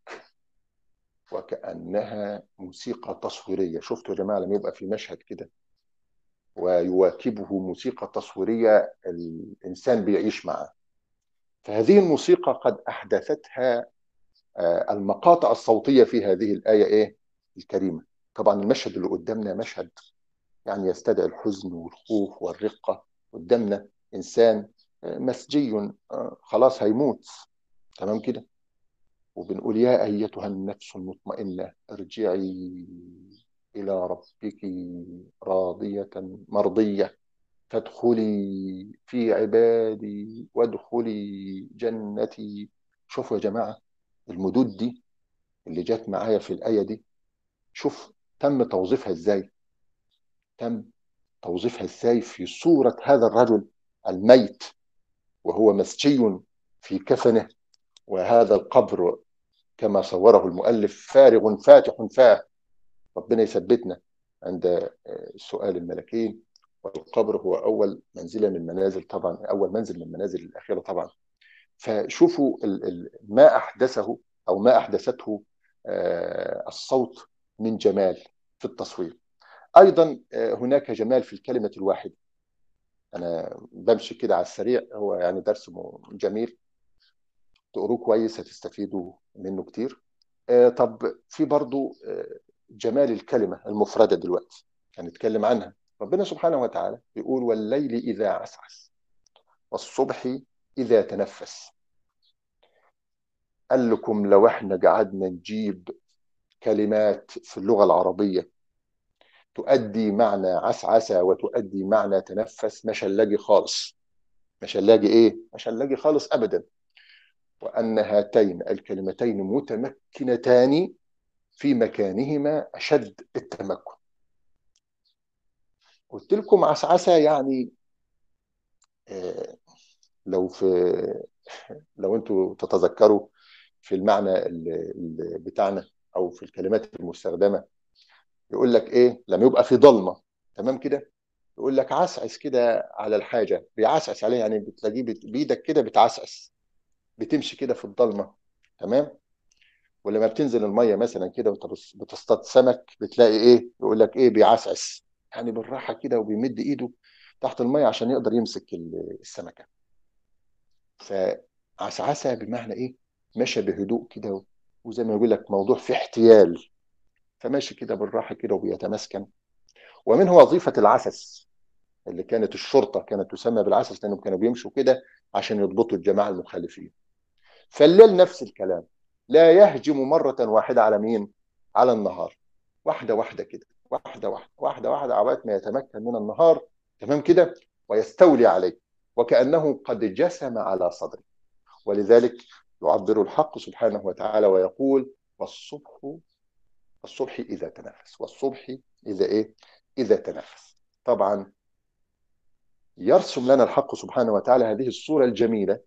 وكأنها موسيقى تصويرية. شفتوا يا جماعة لما يبقى في مشهد كده. ويواكبه موسيقى تصويرية الإنسان بيعيش معه فهذه الموسيقى قد أحدثتها آه، المقاطع الصوتية في هذه الآية إيه؟ الكريمة. طبعا المشهد اللي قدامنا مشهد يعني يستدعي الحزن والخوف والرقة. قدامنا إنسان آه، مسجي آه، خلاص هيموت. تمام كده؟ وبنقول يا أيتها النفس المطمئنة ارجعي إلى ربك راضية مرضية. فادخلي في عبادي وادخلي جنتي. شوفوا يا جماعة المدود دي اللي جت معايا في الآية دي شوف تم توظيفها إزاي. تم توظيفها إزاي في صورة هذا الرجل الميت وهو مسجي في كفنه. وهذا القبر كما صوره المؤلف فارغ فاتح فاه. ربنا يثبتنا عند سؤال الملكين. والقبر هو أول منزلة من منازل طبعا أول منزل من منازل الآخرة طبعا. فشوفوا ما أحدثه أو ما أحدثته آه، الصوت من جمال في التصوير. أيضا آه، هناك جمال في الكلمة الواحدة. أنا بمشي كده على السريع هو يعني درس جميل. تقروه كويس هتستفيدوا منه كتير. آه، طب في برضو آه، جمال الكلمة المفردة دلوقتي هنتكلم عنها. ربنا سبحانه وتعالى يقول والليل إذا عسعس والصبح إذا تنفس. قال لكم لو إحنا قعدنا نجيب كلمات في اللغة العربية. تؤدي معنى عسعسة وتؤدي معنى تنفس مش هنلاقي خالص. مش هنلاقي إيه؟ مش هنلاقي خالص ابدا. وأن هاتين الكلمتين متمكنتان في مكانهما أشد التمكن. قلت لكم عسعسة يعني آه، لو في لو أنتوا تتذكروا في المعنى ال- ال- بتاعنا. أو في الكلمات المستخدمة. يقول لك إيه؟ لما يبقى في ضلمة. تمام كده؟ يقول لك عسعس كده على الحاجة. بيعسعس عليها يعني بتلاقيه بت- بإيدك كده بتعسعس. بتمشي كده في الضلمة. تمام؟ ولما بتنزل المية مثلا كده وأنت بتصطاد سمك بتلاقي إيه؟ يقول لك إيه؟ بيعسعس. يعني بالراحة كده وبيمد إيده تحت المية عشان يقدر يمسك ال- السمكة. فعسعسه بمعنى إيه؟ ماشي بهدوء كده وزي ما يقول لك موضوع في احتيال فماشي كده بالراحة كده وبيتمسكن ومنه وظيفة العسس اللي كانت الشرطة كانت تسمى بالعسس لأنهم كانوا بيمشوا كده عشان يضبطوا الجماعة المخالفين. فالليل نفس الكلام لا يهجم مرة واحدة على مين؟ على النهار. واحدة واحدة كده واحدة واحدة واحدة واحدة عبات ما يتمكن من النهار. تمام كده؟ ويستولي عليه وكأنه قد جسم على صدره. ولذلك يعبر الحق سبحانه وتعالى ويقول والصبح الصبح إذا تنفس والصبح إذا إيه؟ إذا تنفس. طبعا يرسم لنا الحق سبحانه وتعالى هذه الصورة الجميلة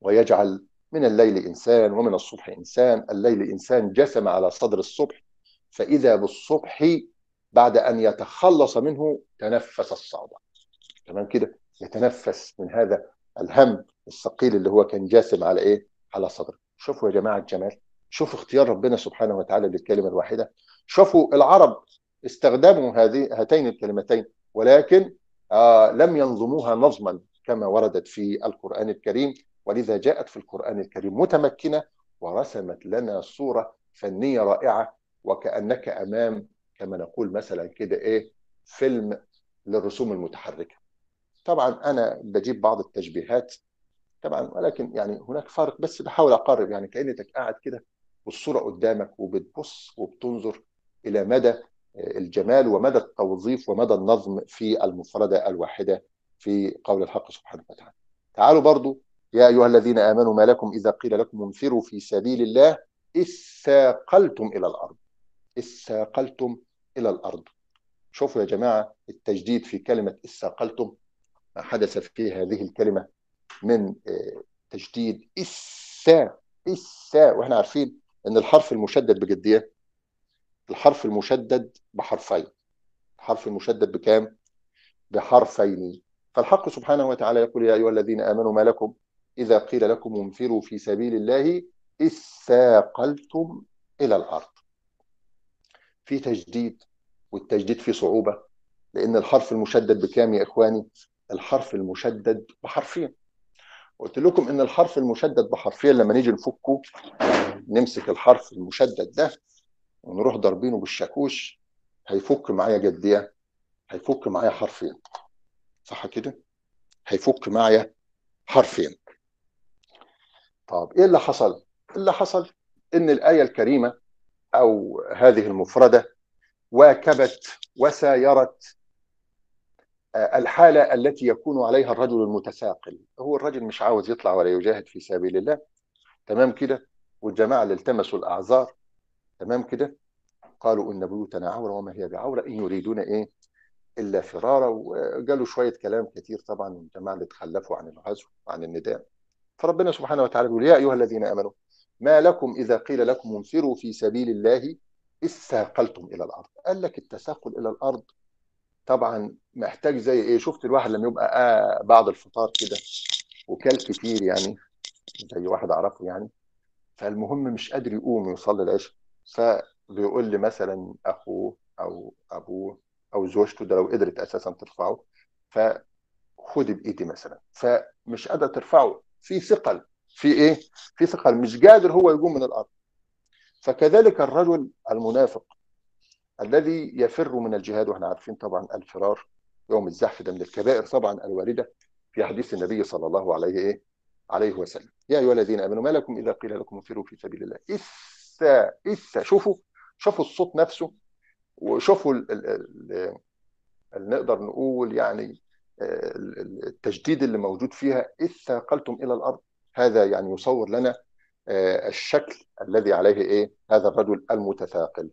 ويجعل من الليل إنسان ومن الصبح إنسان الليل إنسان جسم على صدر الصبح فإذا بالصبح بعد أن يتخلص منه تنفس الصعوبه تمام كده؟ يتنفس من هذا الهم الثقيل اللي هو كان جاسم على إيه؟ على صدره شوفوا يا جماعة الجمال شوفوا اختيار ربنا سبحانه وتعالى للكلمة الواحدة. شوفوا العرب استخدموا هذه هاتين الكلمتين ولكن آه لم ينظموها نظما كما وردت في القرآن الكريم ولذا جاءت في القرآن الكريم متمكنة ورسمت لنا صورة فنية رائعة وكأنك أمام كما نقول مثلا كده إيه فيلم للرسوم المتحركة. طبعا أنا بجيب بعض التشبيهات طبعا ولكن يعني هناك فرق بس بحاول أقرب يعني كأنك قاعد كده والصورة قدامك وبتبص وبتنظر إلى مدى الجمال ومدى التوظيف ومدى النظم في المفردة الواحدة في قول الحق سبحانه وتعالى. تعالوا برضو يا أيها الذين آمنوا ما لكم إذا قيل لكم انفروا في سبيل الله اثاقلتم إلى الأرض. اثاقلتم إلى الأرض. شوفوا يا جماعة التجديد في كلمة اثاقلتم ما حدث في هذه الكلمة من تجديد إثا إثا وإحنا عارفين أن الحرف المشدد بجدية؟ الحرف المشدد بحرفين. الحرف المشدد بكام؟ بحرفين. فالحق سبحانه وتعالى يقول يا أيها الذين آمنوا ما لكم؟ إذا قيل لكم انفروا في سبيل الله اثاقلتم إلى الأرض. في تجديد والتجديد فيه صعوبة لأن الحرف المشدد بكام يا إخواني؟ الحرف المشدد بحرفين. قلت لكم إن الحرف المشدد بحرفين لما نيجي نفكه نمسك الحرف المشدد ده ونروح ضاربينه بالشاكوش هيفك معايا جدية هيفك معايا حرفين. صح كده؟ هيفك معايا حرفين. طب إيه اللي حصل؟ اللي حصل إن الآية الكريمة أو هذه المفردة واكبت وسايرت الحالة التي يكون عليها الرجل المتثاقل. هو الرجل مش عاوز يطلع ولا يجاهد في سبيل الله. تمام كده؟ والجماعة اللي التمسوا الأعذار. تمام كده؟ قالوا إن بيوتنا عورة وما هي بعورة. إن يريدون إيه؟ إلا فرارا وقالوا شوية كلام كتير طبعا الجماعة اللي تخلفوا عن الغزو وعن النداء. فربنا سبحانه وتعالى يقول يا أيها الذين آمنوا ما لكم إذا قيل لكم انفروا في سبيل الله اثاقلتم إلى الأرض. قال لك التثاقل إلى الأرض طبعا محتاج زي إيه؟ شفت الواحد لما يبقى آه بعد الفطار كده وكل كتير يعني زي واحد أعرفه يعني فالمهم مش قادر يقوم يصلي العشاء فبيقول لي مثلا أخوه أو أبوه أو زوجته ده لو قدرت أساسا ترفعه فخد بإيدي مثلا فمش قادر ترفعه. في ثقل في إيه؟ في ثقل مش قادر هو يقوم من الأرض. فكذلك الرجل المنافق الذي يفر من الجهاد وإحنا عارفين طبعا الفرار يوم الزحف ده من الكبائر طبعا الواردة في حديث النبي صلى الله عليه إيه؟ عليه وسلم. يا أيها الذين آمنوا ما لكم إذا قيل لكم انفروا في سبيل الله؟ اثا اثا شوفوا شوفوا الصوت نفسه وشوفوا ال ال ال ال نقدر نقول يعني التجديد اللي موجود فيها. اثا قلتم إلى الأرض. هذا يعني يصور لنا الشكل الذي عليه إيه؟ هذا الرجل المتثاقل.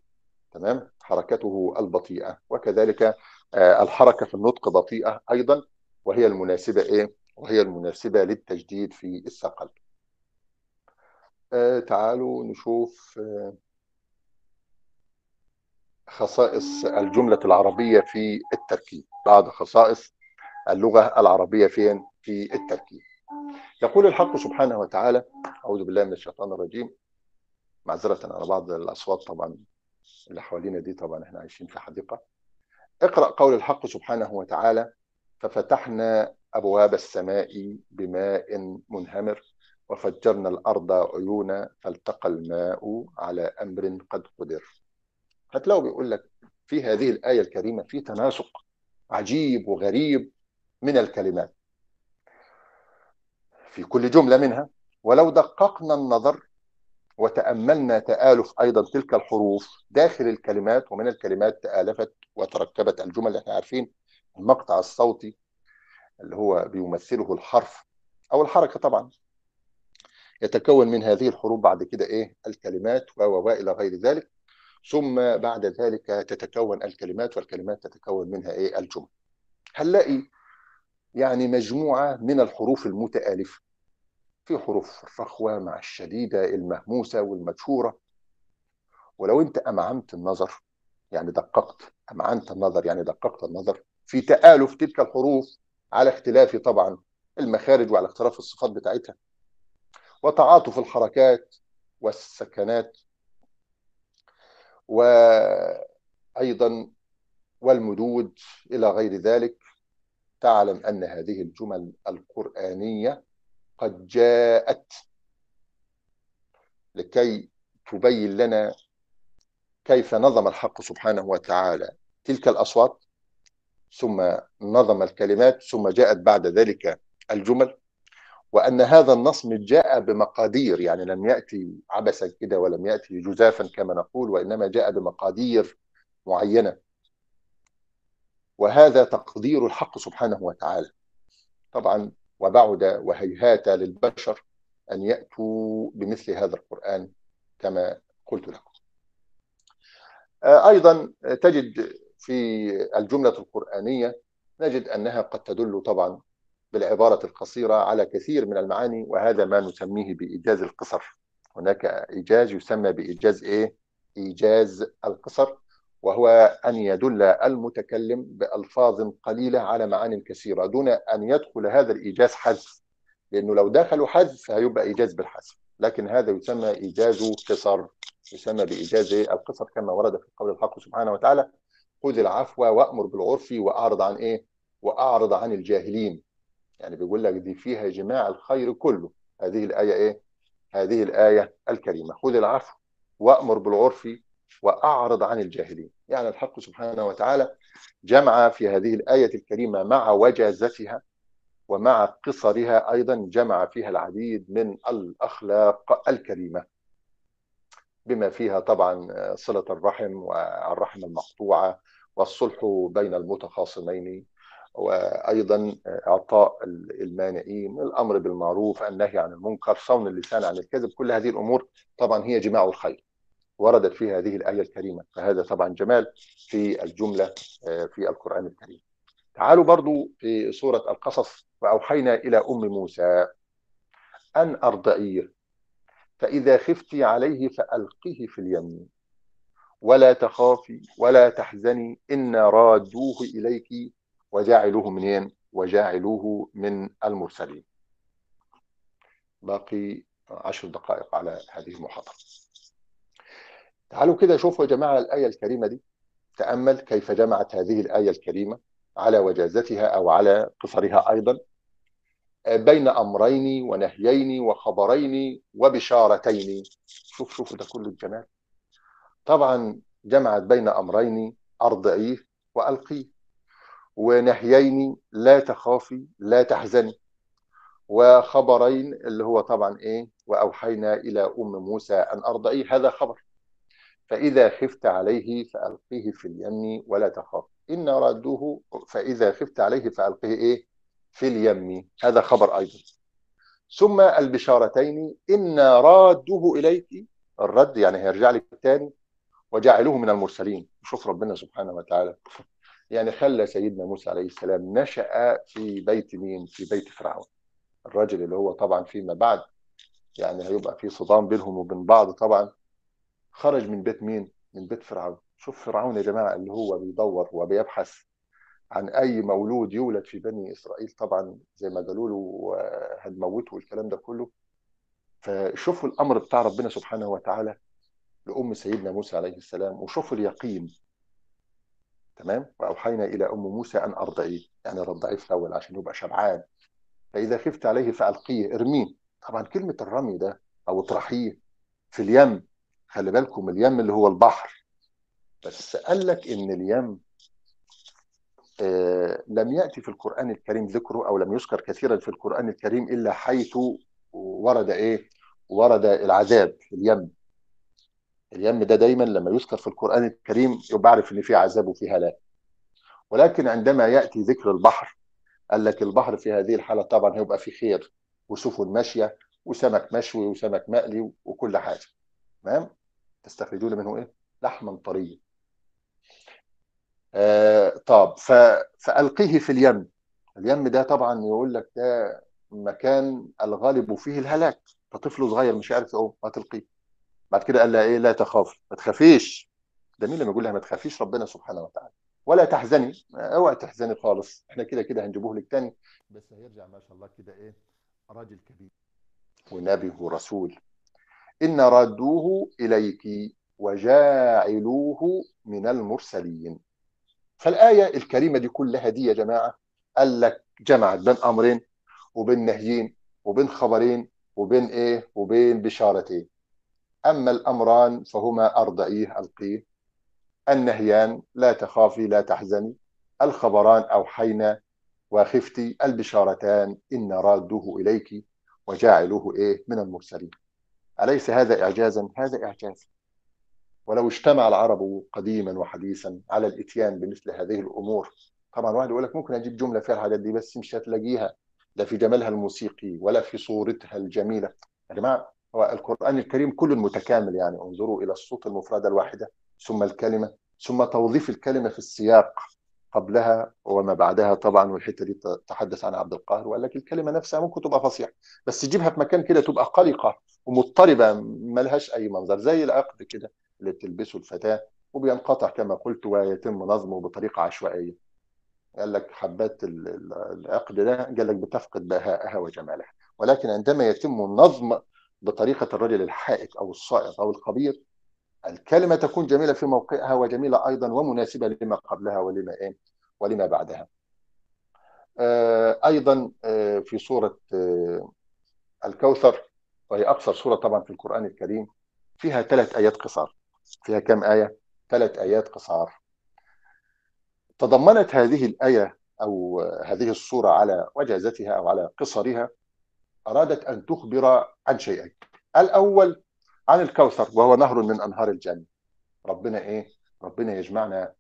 تمام؟ حركته البطيئة وكذلك الحركة في النطق بطيئة أيضا وهي المناسبة إيه؟ وهي المناسبة للتجديد في الثقل. تعالوا نشوف خصائص الجملة العربية في التركيب. بعض خصائص اللغة العربية فين في التركيب. يقول الحق سبحانه وتعالى أعوذ بالله من الشيطان الرجيم معذرة على بعض الأصوات طبعا. اللي حوالينا دي طبعا إحنا عايشين في حديقة. اقرأ قول الحق سبحانه وتعالى ففتحنا أبواب السماء بماء منهمر وفجرنا الأرض عيونا فالتقى الماء على أمر قد قدر. هتلاقوا بيقول لك في هذه الآية الكريمة في تناسق عجيب وغريب من الكلمات. في كل جملة منها ولو دققنا النظر وتأملنا تآلف أيضا تلك الحروف داخل الكلمات ومن الكلمات تآلفت وتركبت الجمل اللي إحنا عارفين المقطع الصوتي اللي هو بيمثله الحرف أو الحركة طبعا. يتكون من هذه الحروف بعد كده إيه؟ الكلمات و إلى غير ذلك. ثم بعد ذلك تتكون الكلمات والكلمات تتكون منها إيه؟ الجمل. هنلاقي يعني مجموعة من الحروف المتآلفة. في حروف الرخوة مع الشديدة المهموسة والمدشورة ولو انت أمعمت النظر يعني دققت أمعنت النظر يعني دققت النظر في تآلف تلك الحروف على اختلاف طبعا المخارج وعلى اختلاف الصفات بتاعتها. وتعاطف الحركات والسكنات وأيضا والمدود إلى غير ذلك. تعلم أن هذه الجمل القرآنية قد جاءت لكي تبين لنا كيف نظم الحق سبحانه وتعالى تلك الأصوات ثم نظم الكلمات ثم جاءت بعد ذلك الجمل وأن هذا النصم جاء بمقادير يعني لم يأتي عبثا كده ولم يأتي جزافا كما نقول وإنما جاء بمقادير معينة. وهذا تقدير الحق سبحانه وتعالى. طبعا وبعد وهيهات للبشر أن يأتوا بمثل هذا القرآن كما قلت لكم. أيضا تجد في الجملة القرآنية نجد أنها قد تدل طبعا بالعبارة القصيرة على كثير من المعاني وهذا ما نسميه بإيجاز القصر. هناك إيجاز يسمى بإيجاز إيه؟ إيجاز القصر. وهو أن يدل المتكلم بألفاظ قليلة على معان كثيرة دون أن يدخل هذا الإيجاز حذف لأنه لو دخلوا حذف هيبقى إيجاز بالحذف لكن هذا يسمى إيجاز قصر يسمى بإيجاز القصر كما ورد في قول الحق سبحانه وتعالى خذ العفو وأمر بالعرف وأعرض عن إيه؟ وأعرض عن الجاهلين يعني بيقول لك دي فيها جماع الخير كله هذه الآية إيه؟ هذه الآية الكريمة خذ العفو وأمر بالعرف وأعرض عن الجاهلين. يعني الحق سبحانه وتعالى جمع في هذه الآية الكريمة مع وجازتها ومع قصرها أيضا جمع فيها العديد من الأخلاق الكريمة بما فيها طبعا صلة الرحم والرحم المقطوعة والصلح بين المتخاصمين وأيضا إعطاء المانعين الأمر بالمعروف النهي عن المنكر صون اللسان عن الكذب كل هذه الأمور طبعا هي جماع الخير. وردت في هذه الآية الكريمة فهذا طبعا جمال في الجملة في القرآن الكريم. تعالوا برضو في سورة القصص وأوحينا إلى أم موسى أن أرضعيه فإذا خفت عليه فألقيه في اليم. ولا تخافي ولا تحزني أنا رادوه إليك وجاعلوه منين وجاعلوه من المرسلين. باقي عشر دقائق على هذه المحاضرة. تعالوا كده شوفوا يا جماعة الآية الكريمة دي. تأمل كيف جمعت هذه الآية الكريمة على وجازتها أو على قصرها أيضا. بين أمرين ونهيين وخبرين وبشارتين. شوف شوفوا ده كله الجمال طبعا جمعت بين أمرين أرضعيه وألقيه. ونهيين لا تخافي لا تحزني. وخبرين اللي هو طبعا إيه؟ وأوحينا إلى أم موسى أن أرضعيه. هذا خبر. فإذا خفت عليه فألقيه في اليم ولا تخاف. إن رادوه فإذا خفت عليه فألقيه إيه؟ في اليم. هذا خبر أيضا. ثم البشارتين. إن رادوه إليك الرد يعني هيرجع لك تاني وجعلوه من المرسلين. شوف ربنا سبحانه وتعالى. يعني خلى سيدنا موسى عليه السلام نشأ في بيت مين؟ في بيت فرعون. الراجل اللي هو طبعا فيما بعد يعني هيبقى في صدام بينهم وبين بعض طبعا. خرج من بيت مين؟ من بيت فرعون. شوف فرعون يا جماعة اللي هو بيدور وبيبحث عن أي مولود يولد في بني إسرائيل طبعا زي ما قالوا له هنموته والكلام ده كله. فشوفوا الأمر بتاع ربنا سبحانه وتعالى لأم سيدنا موسى عليه السلام وشوفوا اليقين تمام وأوحينا إلى أم موسى أن ارضعيه يعني رضعيه في الأول عشان يبقى شبعان فإذا خفت عليه فألقيه ارميه طبعا كلمة الرمي ده أو اطرحيه في اليم خلي بالكم اليم اللي هو البحر. بس قال لك إن اليم آه لم يأتي في القرآن الكريم ذكره أو لم يذكر كثيرا في القرآن الكريم إلا حيث ورد إيه؟ ورد العذاب اليم. اليم ده دايما لما يذكر في القرآن الكريم يبقى عارف إن في عذاب وفي هلاك. ولكن عندما يأتي ذكر البحر قال لك البحر في هذه الحالة طبعا هيبقى في خير وسفن ماشية وسمك مشوي وسمك مقلي وكل حاجة. تمام؟ تستخرجون منه إيه؟ لحما طريا آه طب ف... فألقيه في اليم. اليم ده طبعا يقول لك ده مكان الغالب فيه الهلاك. فطفل صغير مش عارف ما تلقيه. بعد كده قال لها إيه؟ لا تخافي ما تخافيش. ده مين لما يقول لها ما تخافيش؟ ربنا سبحانه وتعالى. ولا تحزني. اوعي تحزني خالص. إحنا كده كده هنجيبوه لك تاني. بس هيرجع ما شاء الله كده إيه؟ راجل كبير. ونبي ورسول. إن ردوه إليك وجاعلوه من المرسلين. فالآية الكريمة دي كلها دي يا جماعة قال لك جمعت بين أمرين وبين نهيين وبين خبرين وبين إيه؟ وبين بشارتين. أما الأمران فهما أرضعيه ألقيه. النهيان لا تخافي لا تحزني. الخبران أوحينا وخفتي. البشارتان إن رادوه إليك وجاعلوه إيه؟ من المرسلين. أليس هذا إعجازا؟ هذا إعجاز. ولو اجتمع العرب قديما وحديثا على الإتيان بمثل هذه الأمور طبعا واحد يقول لك ممكن أجيب جملة فيها الحاجات دي بس مش هتلاقيها لا في جمالها الموسيقي ولا في صورتها الجميلة. يا جماعة هو القرآن الكريم كله متكامل يعني. انظروا إلى الصوت المفردة الواحدة ثم الكلمة ثم توظيف الكلمة في السياق. قبلها وما بعدها. طبعا والحتة دي تحدث عنها عبد القاهر وقال لك الكلمة نفسها ممكن تبقى فصيحة. بس تجيبها في مكان كده تبقى قلقة ومضطربة ملهاش أي منظر زي العقد كده اللي بتلبسه الفتاة وبينقطع كما قلت ويتم نظمه بطريقة عشوائية. قال لك حبات العقد ده قال لك بتفقد بهاءها وجمالها. ولكن عندما يتم النظم بطريقة الرجل الحائك أو الصائغ أو الخبير الكلمة تكون جميلة في موقعها وجميلة أيضا ومناسبة لما قبلها ولما إيه ولما بعدها. أيضا في سورة الكوثر وهي أقصر سورة طبعا في القرآن الكريم فيها ثلاث آيات قصار. فيها كم آية؟ ثلاث آيات قصار تضمنت هذه الآية أو هذه الصورة على وجازتها أو على قصرها أرادت أن تخبر عن شيئين الأول عن الكوثر وهو نهر من أنهار الجنة. ربنا إيه؟ ربنا يجمعنا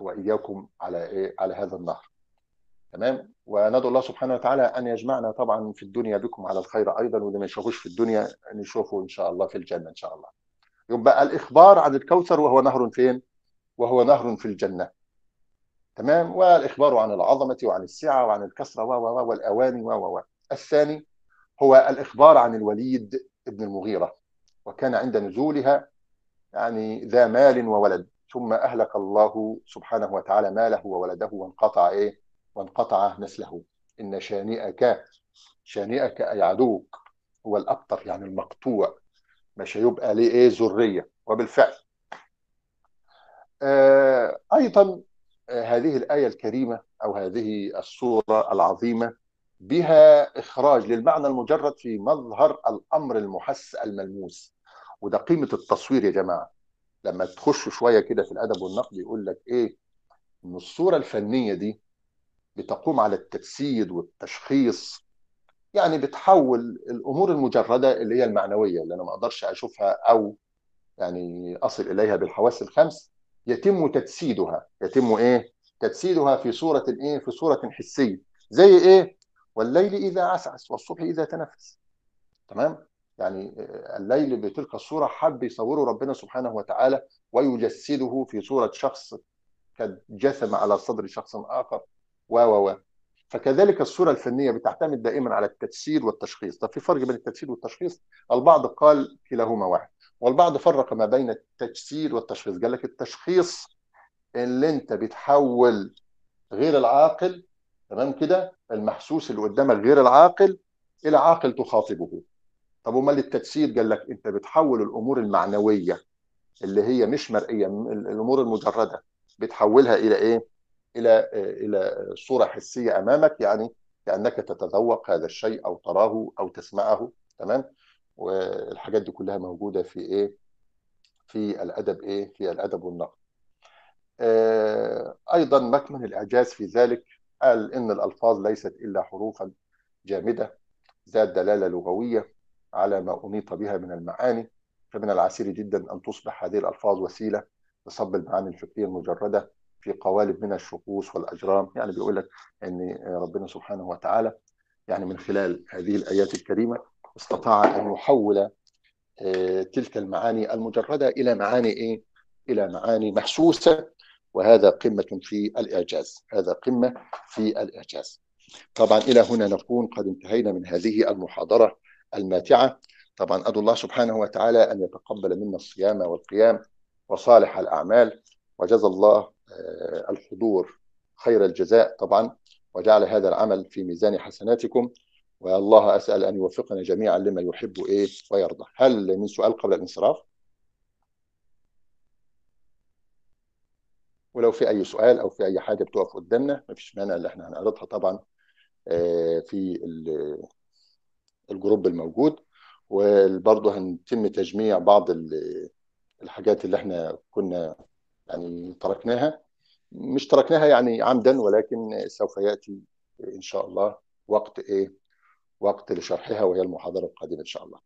وإياكم على إيه؟ على هذا النهر. تمام؟ وندعو الله سبحانه وتعالى أن يجمعنا طبعا في الدنيا بكم على الخير أيضا واللي ما يشوفوش في الدنيا نشوفه إن شاء الله في الجنة إن شاء الله. يبقى الإخبار عن الكوثر وهو نهر فين؟ وهو نهر في الجنة. تمام؟ والإخبار عن العظمة وعن السعة وعن الكسرة و والأواني و و. الثاني هو الإخبار عن الوليد ابن المغيرة. وكان عند نزولها يعني ذا مال وولد ثم أهلك الله سبحانه وتعالى ماله وولده وانقطع إيه؟ وانقطع نسله. إن شانئك شانئك أي عدوك هو الأبتر يعني المقطوع. مش هيبقى ليه إيه؟ ذرية. وبالفعل. آه أيضا آه هذه الآية الكريمة أو هذه الصورة العظيمة بها إخراج للمعنى المجرد في مظهر الأمر المحس الملموس. وده قيمة التصوير يا جماعة. لما تخشوا شوية كده في الأدب والنقد يقول لك إيه؟ إن الصورة الفنية دي بتقوم على التجسيد والتشخيص. يعني بتحول الأمور المجردة اللي هي المعنوية اللي أنا ما أقدرش أشوفها أو يعني أصل إليها بالحواس الخمس يتم تجسيدها. يتم إيه؟ تجسيدها في صورة إيه؟ في صورة حسية. زي إيه؟ والليل إذا عسعس والصبح إذا تنفس. تمام؟ يعني الليل بتلك الصورة حب يصوره ربنا سبحانه وتعالى ويجسده في صورة شخص قد جثم على صدر شخص آخر. و و. فكذلك الصورة الفنية بتعتمد دائما على التجسيد والتشخيص. طب في فرق بين التجسيد والتشخيص؟ البعض قال كلاهما واحد والبعض فرق ما بين التجسيد والتشخيص. قال لك التشخيص اللي أنت بتحول غير العاقل تمام كده؟ المحسوس اللي قدامك غير العاقل إلى عاقل تخاطبه. طب أمال التجسيد؟ قال لك أنت بتحول الأمور المعنوية اللي هي مش مرئية الأمور المجردة بتحولها إلى إيه؟ إلى إلى صورة حسية أمامك يعني كأنك تتذوق هذا الشيء أو تراه أو تسمعه. تمام؟ والحاجات دي كلها موجودة في إيه؟ في الأدب إيه؟ في الأدب والنقد. أيضا مكمن الإعجاز في ذلك قال إن الألفاظ ليست إلا حروفا جامدة ذات دلالة لغوية على ما أنيط بها من المعاني فمن العسير جدا أن تصبح هذه الألفاظ وسيلة لصب المعاني الفكريه المجردة في قوالب من الشخوص والأجرام يعني بيقول لك إن ربنا سبحانه وتعالى يعني من خلال هذه الآيات الكريمة استطاع أن يحول تلك المعاني المجردة إلى معاني إيه؟ إلى معاني محسوسة وهذا قمة في الإعجاز، هذا قمة في الإعجاز. طبعا إلى هنا نكون قد انتهينا من هذه المحاضرة الماتعة، طبعا أدعو الله سبحانه وتعالى أن يتقبل منا الصيام والقيام وصالح الأعمال وجزا الله آه، الحضور خير الجزاء. طبعا وجعل هذا العمل في ميزان حسناتكم والله أسأل أن يوفقنا جميعا لما يحب إيه ويرضى. هل من سؤال قبل الانصراف؟ ولو في أي سؤال أو في أي حاجة بتقف قدامنا مفيش مانع اللي إحنا هنعرضها طبعا آه، في ال- الجروب الموجود. وبرضه هنتم تجميع بعض ال- الحاجات اللي إحنا كنا يعني تركناها. مش تركناها يعني عمدا ولكن سوف يأتي إن شاء الله وقت إيه؟ وقت لشرحها وهي المحاضرة القادمة إن شاء الله.